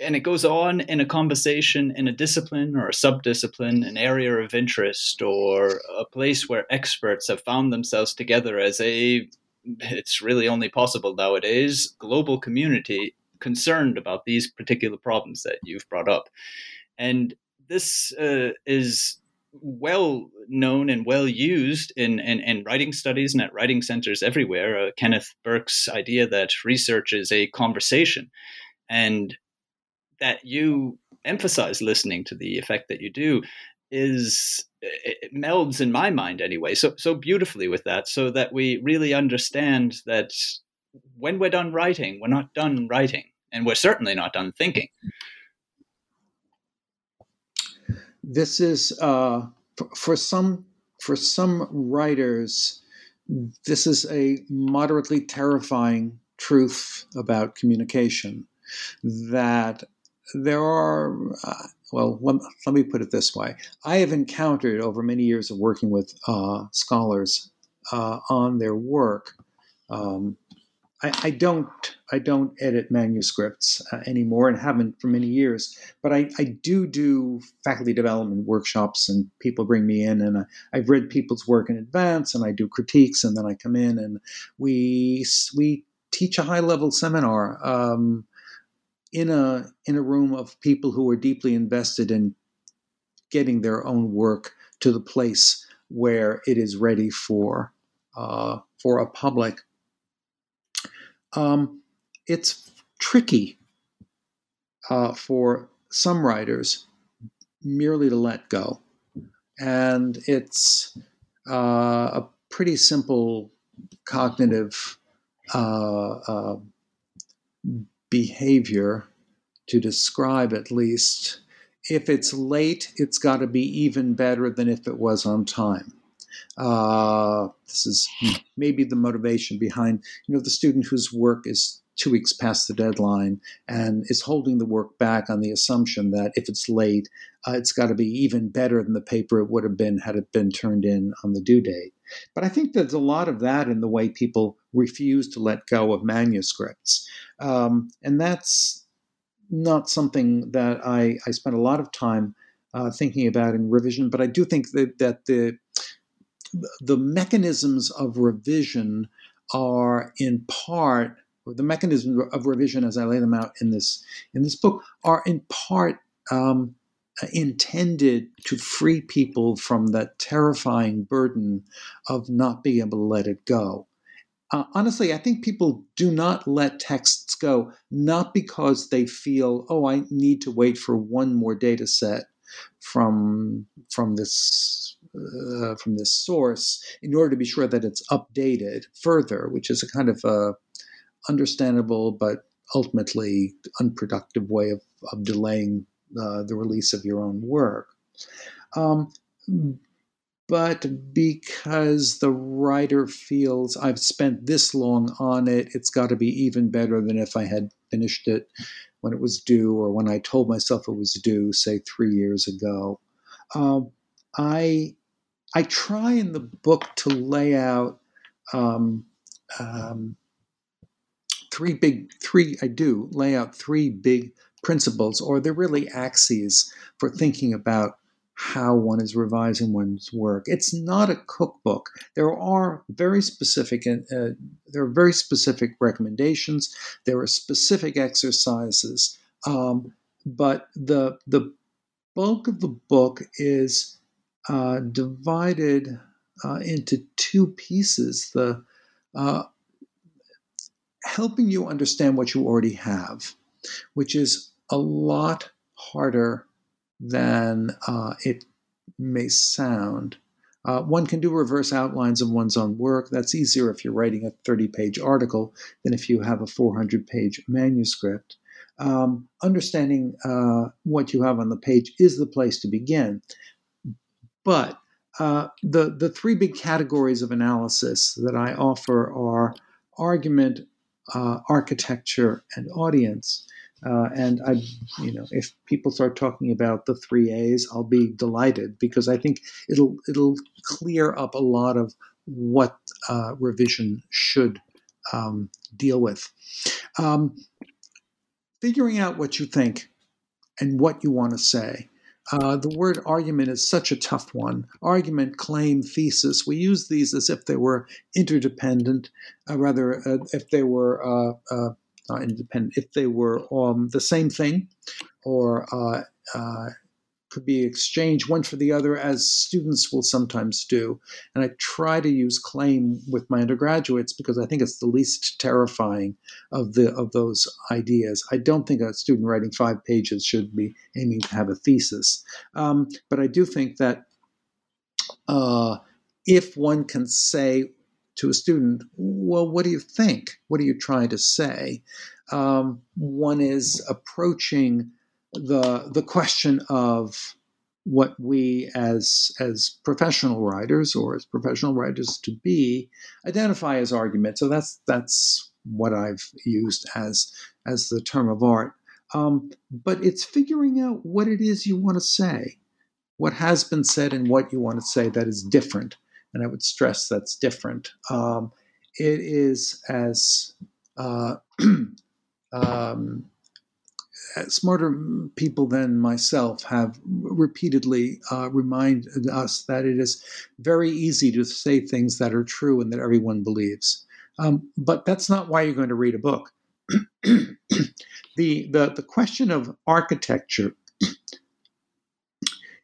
And it goes on in a conversation in a discipline or a subdiscipline, an area of interest, or a place where experts have found themselves together as a it's really only possible nowadays, global community concerned about these particular problems that you've brought up. And this uh, is well known and well used in, in, in, writing studies and at writing centers everywhere. Uh, Kenneth Burke's idea that research is a conversation and that you emphasize listening to the effect that you do is it melds in my mind anyway so so beautifully with that so that we really understand that when we're done writing we're not done writing and we're certainly not done thinking. This is uh, for, for some for some writers this is a moderately terrifying truth about communication that there are uh, well, let, let, me put it this way. I have encountered over many years of working with uh, scholars uh, on their work. Um, I, I, don't I don't edit manuscripts uh, anymore and haven't for many years, but I, I do do faculty development workshops and people bring me in and I, have read people's work in advance and I do critiques and then I come in and we we teach a high level seminar. Um, in a in a room of people who are deeply invested in getting their own work to the place where it is ready for uh, for a public. Um, it's tricky uh, for some writers merely to let go, and it's uh, a pretty simple cognitive uh, uh, behavior to describe at least. If it's late, it's got to be even better than if it was on time. Uh, this is maybe the motivation behind, you know, the student whose work is two weeks past the deadline and is holding the work back on the assumption that if it's late, uh, it's got to be even better than the paper it would have been had it been turned in on the due date. But I think there's a lot of that in the way people refuse to let go of manuscripts. Um, and that's not something that I, I spent a lot of time uh, thinking about in revision, but I do think that, that the, the mechanisms of revision are in part or the mechanisms of revision as I lay them out in this in this book are in part um, intended to free people from that terrifying burden of not being able to let it go. Uh, honestly, I think people do not let texts go, not because they feel, oh, I need to wait for one more data set from from this uh, from this source in order to be sure that it's updated further, which is a kind of a understandable but ultimately unproductive way of, of delaying uh, the release of your own work. Um, but because the writer feels I've spent this long on it, it's got to be even better than if I had finished it when it was due or when I told myself it was due, say three years ago. Um, I I try in the book to lay out um, um, three big three. I do lay out three big principles, or they're really axes for thinking about how one is revising one's work. It's not a cookbook. There are very specific uh, there are very specific recommendations. There are specific exercises, um, but the the bulk of the book is uh, divided uh, into two pieces. The uh, helping you understand what you already have, which is a lot harder than uh, it may sound. Uh, one can do reverse outlines of one's own work. That's easier if you're writing a 30 page article than if you have a 400 page manuscript. Um, understanding uh, what you have on the page is the place to begin. But uh, the, the three big categories of analysis that I offer are argument, uh, architecture, and audience. Uh, and I, you know, if people start talking about the three A's, I'll be delighted because I think it'll it'll clear up a lot of what uh, revision should um, deal with. Um, figuring out what you think and what you want to say. Uh, the word argument is such a tough one. Argument, claim, thesis. We use these as if they were interdependent, uh, rather, uh, if they were not independent, if they were um, the same thing or uh, uh, could be exchanged one for the other, as students will sometimes do. And I try to use claim with my undergraduates because I think it's the least terrifying of the of those ideas. I don't think a student writing five pages should be aiming to have a thesis, um, but I do think that uh, if one can say to a student, well, what do you think? What are you trying to say? Um, one is approaching the the question of what we as as professional writers or as professional writers to be identify as argument. So that's that's what I've used as as the term of art. Um, but it's figuring out what it is you want to say, what has been said, and what you want to say that is different and I would stress that's different. Um, it is as uh, um, smarter people than myself have repeatedly uh, reminded us that it is very easy to say things that are true and that everyone believes. Um, but that's not why you're going to read a book. the, the, the question of architecture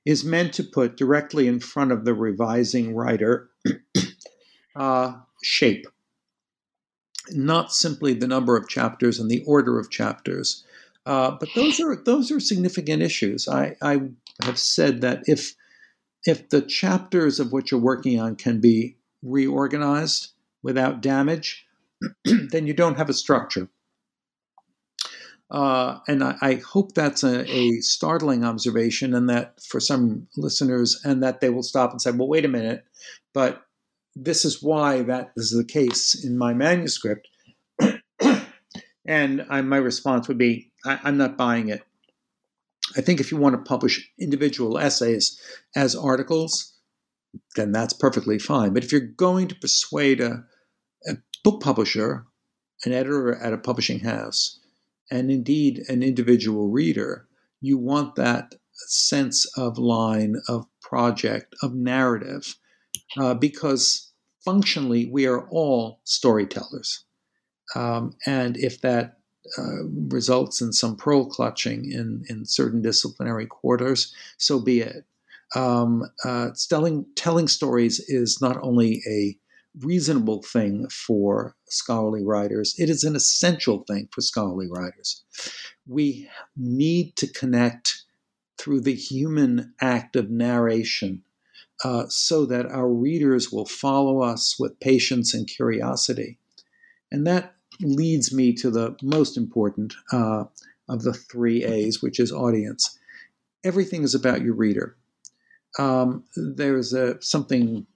is meant to put directly in front of the revising writer uh, shape, not simply the number of chapters and the order of chapters. Uh, but those are those are significant issues. I, I have said that if if the chapters of what you're working on can be reorganized without damage, then you don't have a structure. Uh, and I, I, hope that's a, a, startling observation, and that for some listeners, and that they will stop and say, "Well, wait a minute," but this is why that is the case in my manuscript. and I, my response would be, I, "I'm not buying it." I think if you want to publish individual essays as articles, then that's perfectly fine. But if you're going to persuade a, a book publisher, an editor at a publishing house and indeed an individual reader, you want that sense of line, of project, of narrative, uh, because functionally we are all storytellers. Um, and if that uh, results in some pearl clutching in, in certain disciplinary quarters, so be it. Um, uh, telling, telling stories is not only a reasonable thing for scholarly writers. It is an essential thing for scholarly writers. We need to connect through the human act of narration uh, so that our readers will follow us with patience and curiosity. And that leads me to the most important uh, of the three A's, which is audience. Everything is about your reader. Um, there's a, something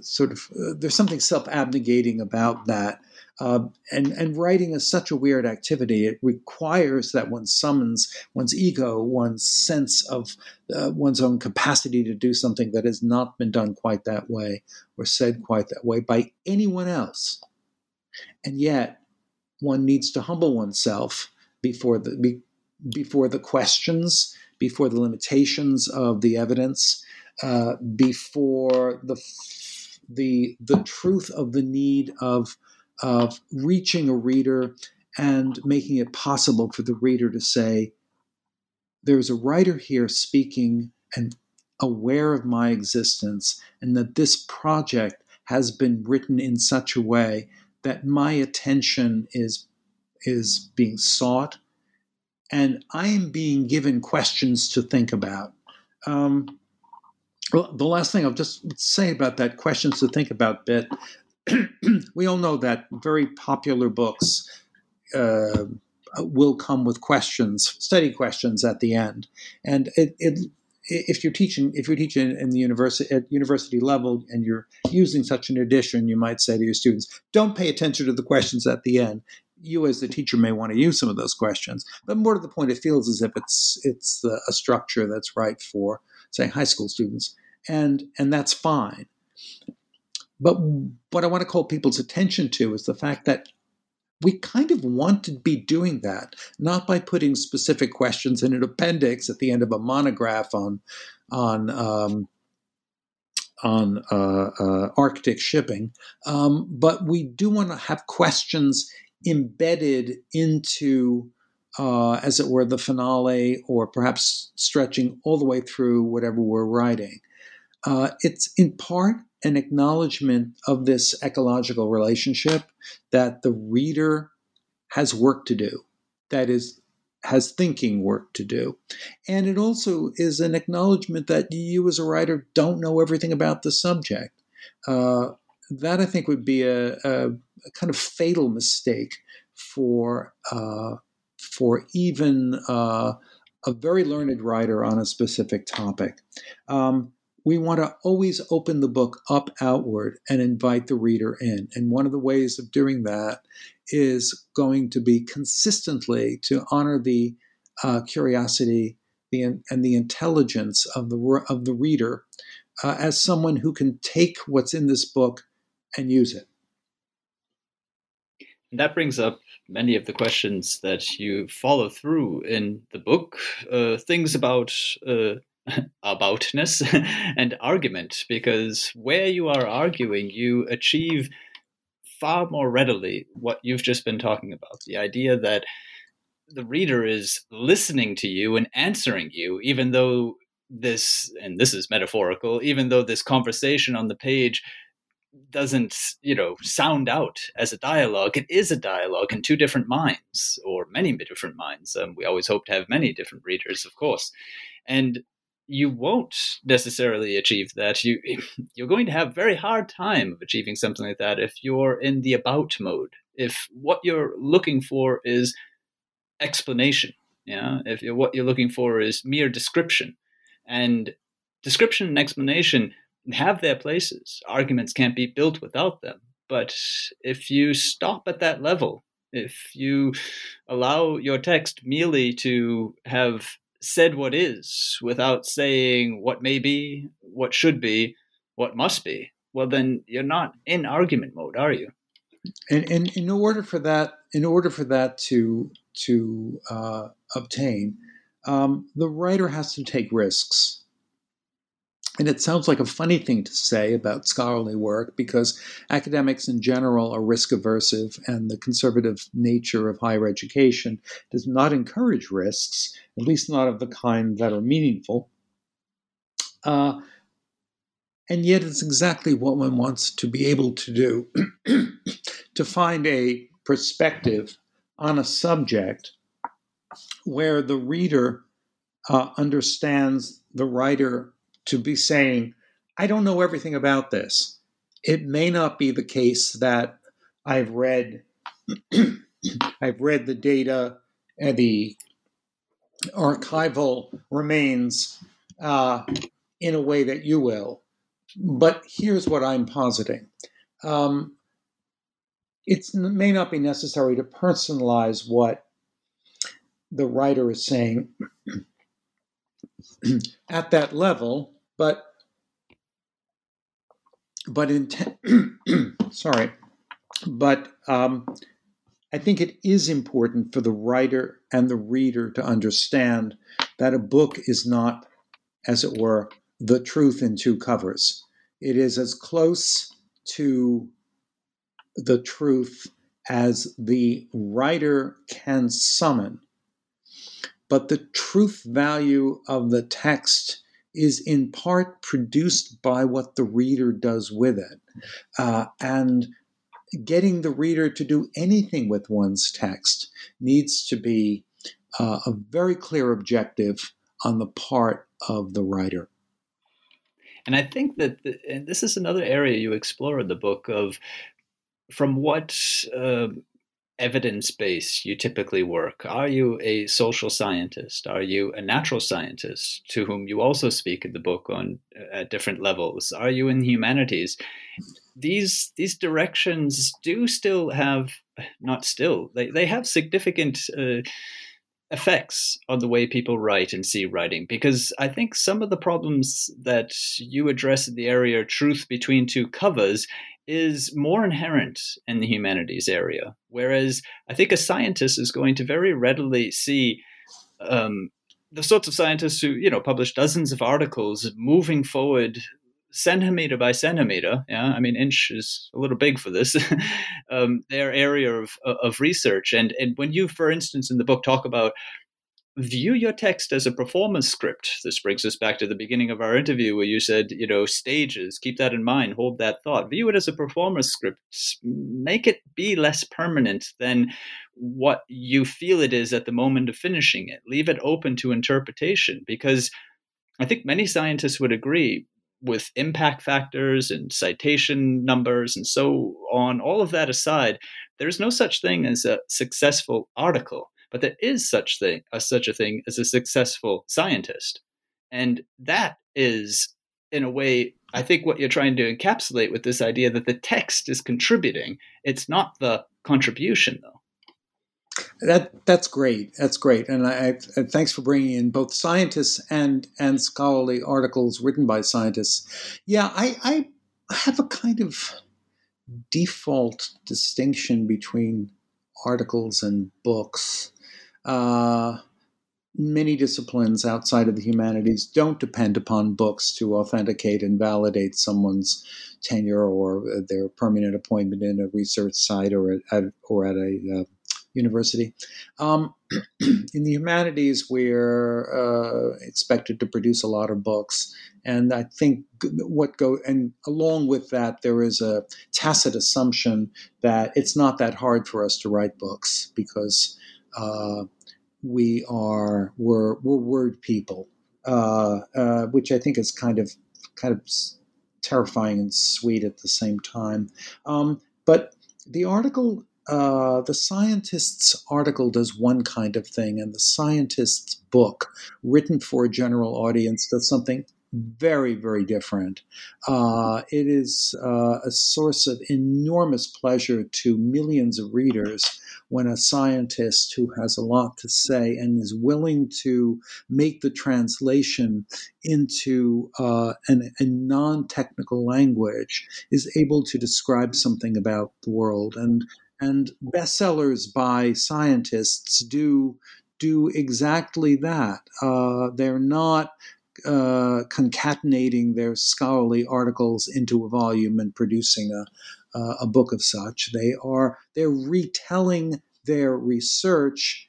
sort of uh, there's something self-abnegating about that. Uh, and and writing is such a weird activity. It requires that one summons one's ego, one's sense of uh, one's own capacity to do something that has not been done quite that way or said quite that way by anyone else. And yet, one needs to humble oneself before the be, before the questions, before the limitations of the evidence, uh, before the the the truth of the need of of reaching a reader and making it possible for the reader to say, "There's a writer here speaking and aware of my existence, and that this project has been written in such a way that my attention is is being sought, and I am being given questions to think about." Um, well, the last thing I'll just say about that questions to think about bit. we all know that very popular books uh, will come with questions, study questions at the end, and it, it if you're teaching if you're teaching in the university at university level and you're using such an edition, you might say to your students, "Don't pay attention to the questions at the end." You, as the teacher, may want to use some of those questions, but more to the point, it feels as if it's it's a structure that's right for, say, high school students and and that's fine. But what I want to call people's attention to is the fact that we kind of want to be doing that, not by putting specific questions in an appendix at the end of a monograph on on um, on uh, uh, Arctic shipping, um, but we do want to have questions embedded into, uh, as it were, the finale, or perhaps stretching all the way through whatever we're writing. Uh, it's in part an acknowledgement of this ecological relationship that the reader has work to do, that is, has thinking work to do. And it also is an acknowledgement that you, as a writer, don't know everything about the subject. Uh, that I think would be a, a, a kind of fatal mistake for uh, for even uh, a very learned writer on a specific topic. Um, we want to always open the book up outward and invite the reader in. And one of the ways of doing that is going to be consistently to honor the uh, curiosity the, and the intelligence of the, of the reader uh, as someone who can take what's in this book and use it. And That brings up many of the questions that you follow through in the book. Uh, things about uh, aboutness and argument because where you are arguing, you achieve far more readily what you've just been talking about. The idea that the reader is listening to you and answering you, even though this, and this is metaphorical, even though this conversation on the page doesn't you know sound out as a dialogue it is a dialogue in two different minds or many different minds. Um, we always hope to have many different readers of course. And you won't necessarily achieve that. You you're going to have very hard time of achieving something like that if you're in the about mode. If what you're looking for is explanation, yeah. If you're, what you're looking for is mere description, and description and explanation have their places. Arguments can't be built without them. But if you stop at that level, if you allow your text merely to have said what is without saying what may be, what should be, what must be, well, then you're not in argument mode, are you? And, and in order for that, in order for that to to uh, obtain, um, the writer has to take risks. And it sounds like a funny thing to say about scholarly work because academics in general are risk aversive, and the conservative nature of higher education does not encourage risks, at least not of the kind that are meaningful. Uh, and yet, it's exactly what one wants to be able to do to find a perspective on a subject where the reader uh, understands the writer to be saying, I don't know everything about this. It may not be the case that I've read I've read the data and the archival remains uh, in a way that you will. But here's what I'm positing. Um, it may not be necessary to personalize what the writer is saying at that level, but but in sorry, but um, I think it is important for the writer and the reader to understand that a book is not, as it were, the truth in two covers. It is as close to the truth as the writer can summon. But the truth value of the text is in part produced by what the reader does with it. Uh, and getting the reader to do anything with one's text needs to be uh, a very clear objective on the part of the writer. And I think that, the, and this is another area you explore in the book of from what uh, evidence base you typically work. Are you a social scientist? Are you a natural scientist to whom you also speak in the book on uh, at different levels? Are you in humanities? These these directions do still have not still they they have significant. Uh, effects on the way people write and see writing because I think some of the problems that you address in the area of truth between two covers is more inherent in the humanities area. Whereas I think a scientist is going to very readily see um, the sorts of scientists who, you know, publish dozens of articles moving forward centimeter by centimeter. Yeah, I mean, inch is a little big for this. um, their area of, of research, and and when you, for instance, in the book talk about view your text as a performance script. This brings us back to the beginning of our interview where you said, you know, stages, keep that in mind, hold that thought. View it as a performance script. Make it be less permanent than what you feel it is at the moment of finishing it. Leave it open to interpretation because I think many scientists would agree with impact factors and citation numbers and so on, all of that aside, there's no such thing as a successful article but there is such thing a such a thing as a successful scientist, and that is in a way I think what you're trying to encapsulate with this idea that the text is contributing. It's not the contribution though. That that's great. That's great, and I, I, thanks for bringing in both scientists and and scholarly articles written by scientists. Yeah, I, I have a kind of default distinction between articles and books. Uh, many disciplines outside of the humanities don't depend upon books to authenticate and validate someone's tenure or their permanent appointment in a research site or at, or at a uh, university. Um, in the humanities, we're uh, expected to produce a lot of books, and I think what go and along with that, there is a tacit assumption that it's not that hard for us to write books because uh, we are we're, we're word people, uh, uh, which I think is kind of kind of terrifying and sweet at the same time. Um, but the article, uh, the scientist's article does one kind of thing, and the scientist's book, written for a general audience, does something very, very different. Uh, it is uh, a source of enormous pleasure to millions of readers when a scientist who has a lot to say and is willing to make the translation into uh, an, a non technical language is able to describe something about the world. And, and bestsellers by scientists do do exactly that. Uh, they're not uh, concatenating their scholarly articles into a volume and producing a, uh, a book of such. They are they're retelling their research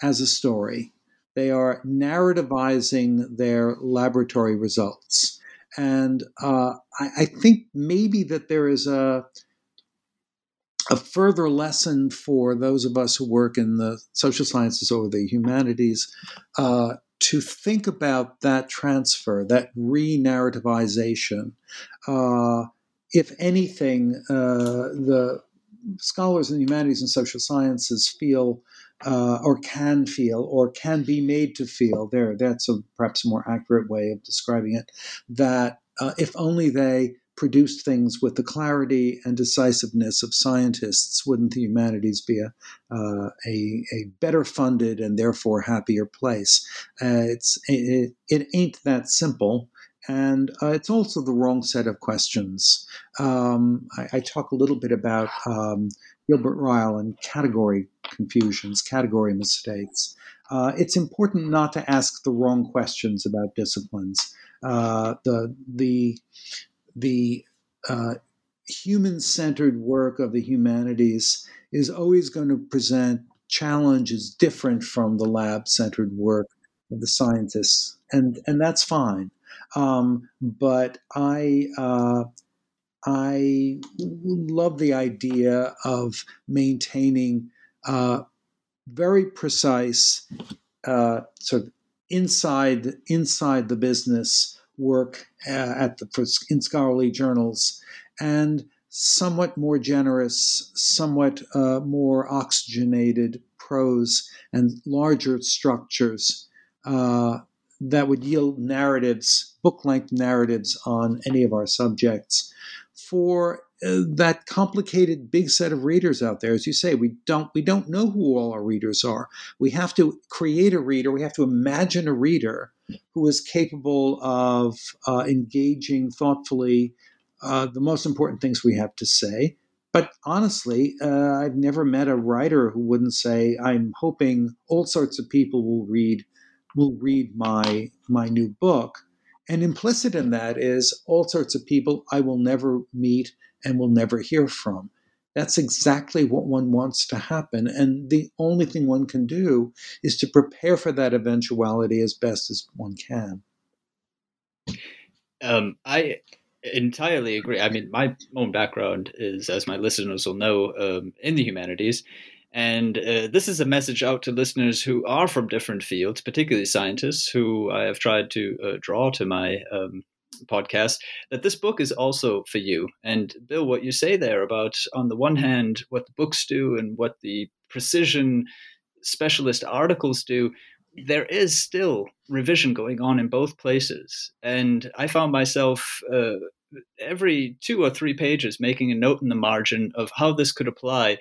as a story. They are narrativizing their laboratory results, and uh, I, I think maybe that there is a a further lesson for those of us who work in the social sciences or the humanities uh, to think about that transfer, that re narrativization. Uh, if anything, uh, the scholars in the humanities and social sciences feel uh, or can feel or can be made to feel there that's a perhaps a more accurate way of describing it that uh, if only they produced things with the clarity and decisiveness of scientists, wouldn't the humanities be a, uh, a, a, better funded and therefore happier place? Uh, it's, it, it, ain't that simple. And uh, it's also the wrong set of questions. Um, I, I, talk a little bit about um, Gilbert Ryle and category confusions, category mistakes. Uh, it's important not to ask the wrong questions about disciplines. Uh, the the the uh, human-centered work of the humanities is always going to present challenges different from the lab-centered work of the scientists, and and that's fine. Um, but I uh, I love the idea of maintaining uh, very precise uh, sort of inside inside the business work uh, at the for, in scholarly journals and somewhat more generous, somewhat uh, more oxygenated prose and larger structures uh, that would yield narratives, book length narratives on any of our subjects. For uh, that complicated big set of readers out there as you say we don't we don't know who all our readers are. We have to create a reader we have to imagine a reader who is capable of uh, engaging thoughtfully uh, the most important things we have to say but honestly uh, i've never met a writer who wouldn't say i'm hoping all sorts of people will read will read my my new book and implicit in that is all sorts of people I will never meet and will never hear from. That's exactly what one wants to happen. And the only thing one can do is to prepare for that eventuality as best as one can. Um, I entirely agree. I mean, my own background is, as my listeners will know, um, in the humanities. And uh, this is a message out to listeners who are from different fields, particularly scientists, who I have tried to uh, draw to my um, podcast, that this book is also for you. And Bill, what you say there about, on the one hand, what the books do and what the precision specialist articles do, there is still revision going on in both places. And I found myself uh, every two or three pages making a note in the margin of how this could apply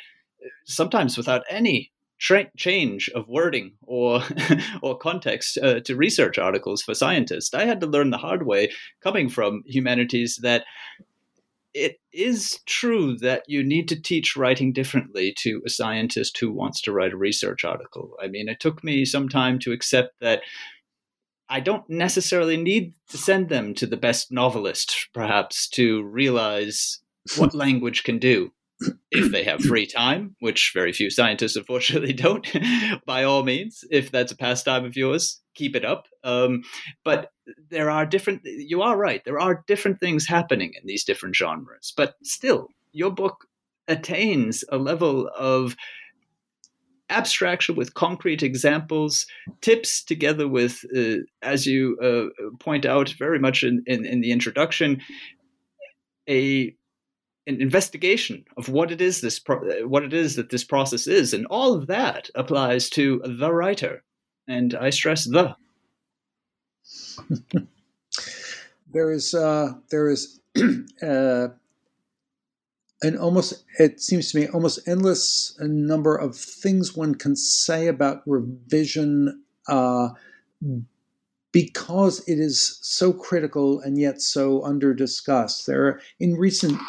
sometimes without any tra- change of wording or or context uh, to research articles for scientists. I had to learn the hard way, coming from humanities, that it is true that you need to teach writing differently to a scientist who wants to write a research article. I mean, it took me some time to accept that. I don't necessarily need to send them to the best novelist, perhaps, to realize what language can do if they have free time, which very few scientists unfortunately don't, by all means, if that's a pastime of yours, keep it up. Um, but there are different, you are right, there are different things happening in these different genres. But still, your book attains a level of abstraction with concrete examples, tips together with, uh, as you uh, point out very much in, in, in the introduction, a an investigation of what it is this pro- what it is that this process is, and all of that applies to the writer, and I stress the. there is uh, there is uh, an almost it seems to me almost endless number of things one can say about revision. Uh, because it is so critical and yet so under discussed. There in recent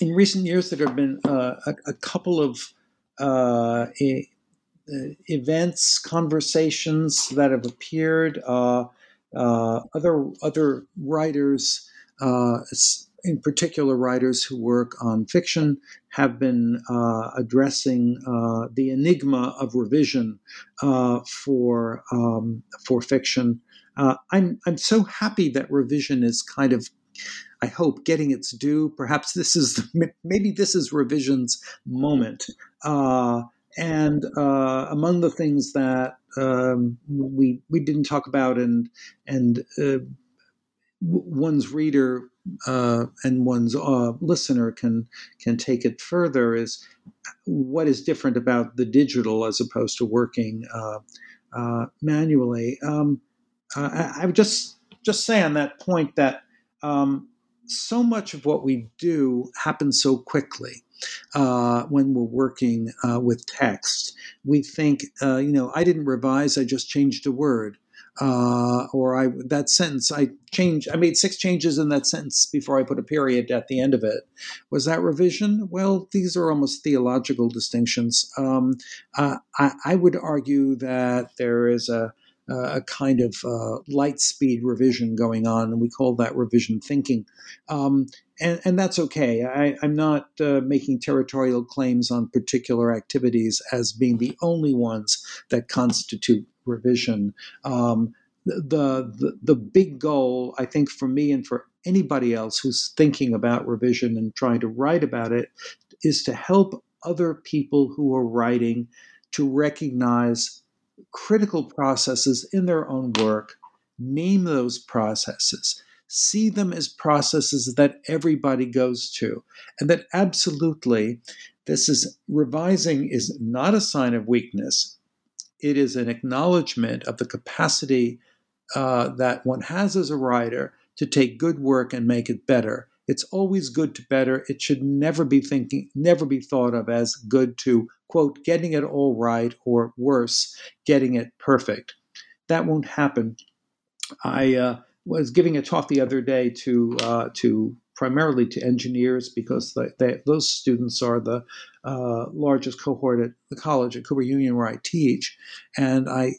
in recent years, there have been uh, a, a, couple of uh, e- uh, events, conversations that have appeared. Uh, uh, other other writers, in particular writers who work on fiction, have been addressing the enigma of revision for um, for fiction. I'm I'm so happy that revision is kind of I hope, getting its due. Perhaps this is maybe this is revision's moment. Uh, and uh, among the things that um, we we didn't talk about, and and uh, one's reader uh, and one's uh, listener can can take it further is what is different about the digital as opposed to working uh, manually. Um, I, I, would just just say on that point that um, so much of what we do happens so quickly uh, when we're working uh, with text. We think, uh, you know, I didn't revise, I just changed a word. uh, or I that sentence I changed. I made six changes in that sentence before I put a period at the end of it. Was that revision? Well, these are almost theological distinctions. Um, uh, I, I, would argue that there is a a kind of uh, light speed revision going on, and we call that revision thinking. Um, and, and, that's okay. I, am not uh, making territorial claims on particular activities as being the only ones that constitute revision. Um, the, the, the big goal, I think, for me and for anybody else who's thinking about revision and trying to write about it, is to help other people who are writing to recognize critical processes in their own work, name those processes, see them as processes that everybody goes to, and that absolutely this is revising is not a sign of weakness it is an acknowledgement of the capacity uh, that one has as a writer to take good work and make it better. It's always good to better. It should never be thinking, never be thought of as good to quote getting it all right or worse, getting it perfect. That won't happen. I uh, was giving a talk the other day to uh, to primarily to engineers because they, those students are the uh, largest cohort at the college at Cooper Union where I teach, and I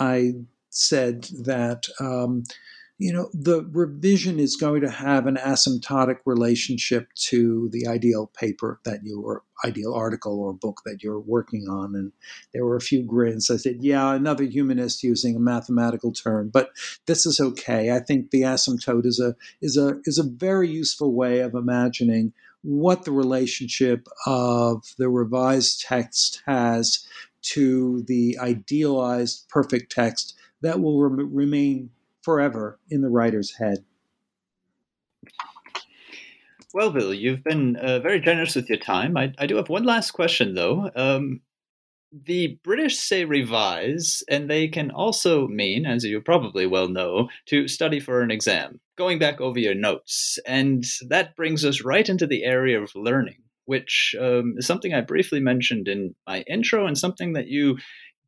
I said that um, you know, the revision is going to have an asymptotic relationship to the ideal paper that you or ideal article or book that you're working on. And there were a few grins. I said, yeah, another humanist using a mathematical term, but this is okay. I think the asymptote is a is a is a very useful way of imagining what the relationship of the revised text has to the idealized perfect text that will re- remain forever in the writer's head. Well, Bill, you've been uh, very generous with your time. I, I, do have one last question, though. Um, the British say revise, and they can also mean, as you probably well know, to study for an exam, going back over your notes. And that brings us right into the area of learning, which um, is something I briefly mentioned in my intro and something that you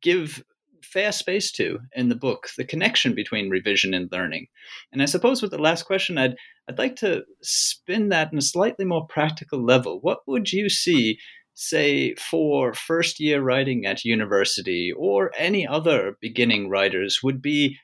give fair space to in the book the connection between revision and learning. And i suppose with the last question i'd i'd like to spin that in a slightly more practical level. What would you see say for first year writing at university or any other beginning writers would be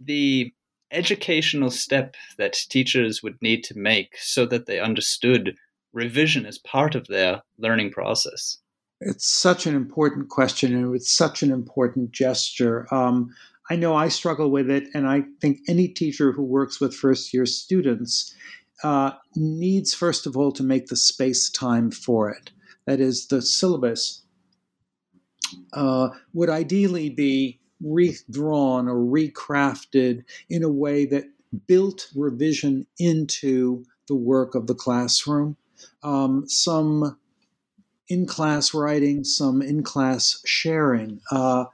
the educational step that teachers would need to make so that they understood revision as part of their learning process it's such an important question and it's such an important gesture. Um, I know I struggle with it, and I think any teacher who works with first year students uh, needs, first of all, to make the space time for it. That is, the syllabus uh, would ideally be redrawn or recrafted in a way that built revision into the work of the classroom. Um, some in class writing, some in class sharing, uh,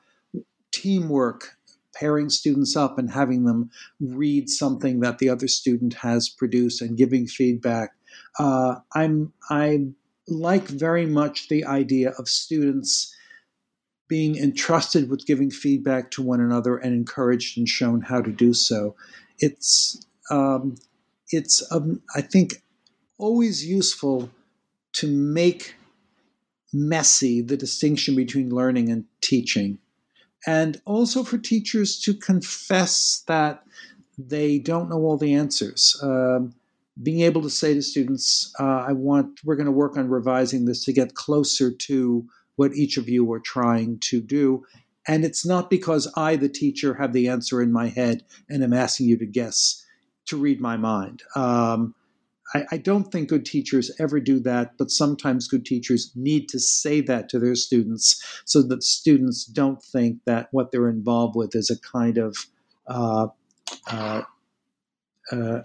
teamwork, pairing students up and having them read something that the other student has produced and giving feedback. Uh, I'm I like very much the idea of students being entrusted with giving feedback to one another and encouraged and shown how to do so. It's um, it's um, I think always useful to make messy the distinction between learning and teaching. And also for teachers to confess that they don't know all the answers. Um, being able to say to students, uh, I want, we're going to work on revising this to get closer to what each of you are trying to do. And it's not because I, the teacher, have the answer in my head and I'm asking you to guess, to read my mind. Um, I, I, don't think good teachers ever do that, but sometimes good teachers need to say that to their students so that students don't think that what they're involved with is a kind of uh, uh, uh,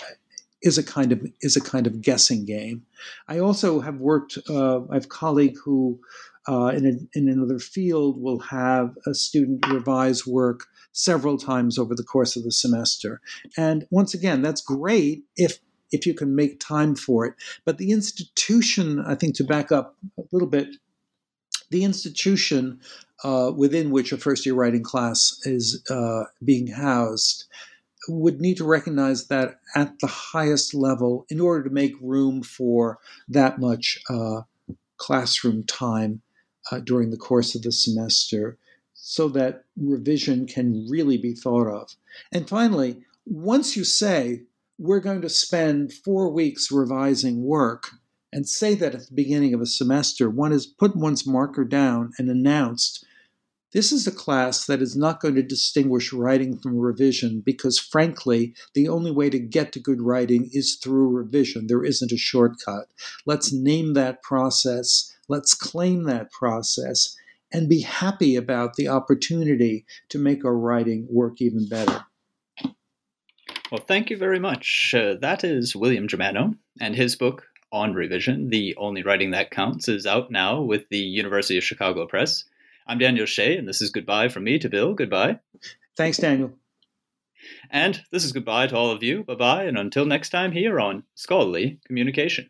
is a kind of is a kind of guessing game. I also have worked. Uh, I have a colleague who. Uh, in, a, in another field, will have a student revise work several times over the course of the semester. And once again, that's great if if you can make time for it. But the institution, I think, to back up a little bit, the institution uh, within which a first year writing class is uh, being housed would need to recognize that at the highest level in order to make room for that much uh, classroom time uh, during the course of the semester so that revision can really be thought of. And finally, once you say, we're going to spend four weeks revising work, and say that at the beginning of a semester, one has put one's marker down and announced this is a class that is not going to distinguish writing from revision because, frankly, the only way to get to good writing is through revision. There isn't a shortcut. Let's name that process, let's claim that process, and be happy about the opportunity to make our writing work even better. Well, thank you very much. Uh, that is William Germano, and his book, On Revision The Only Writing That Counts, is out now with the University of Chicago Press. I'm Daniel Shea, and this is goodbye from me to Bill. Goodbye. Thanks, Daniel. And this is goodbye to all of you. Bye bye, and until next time here on Scholarly Communication.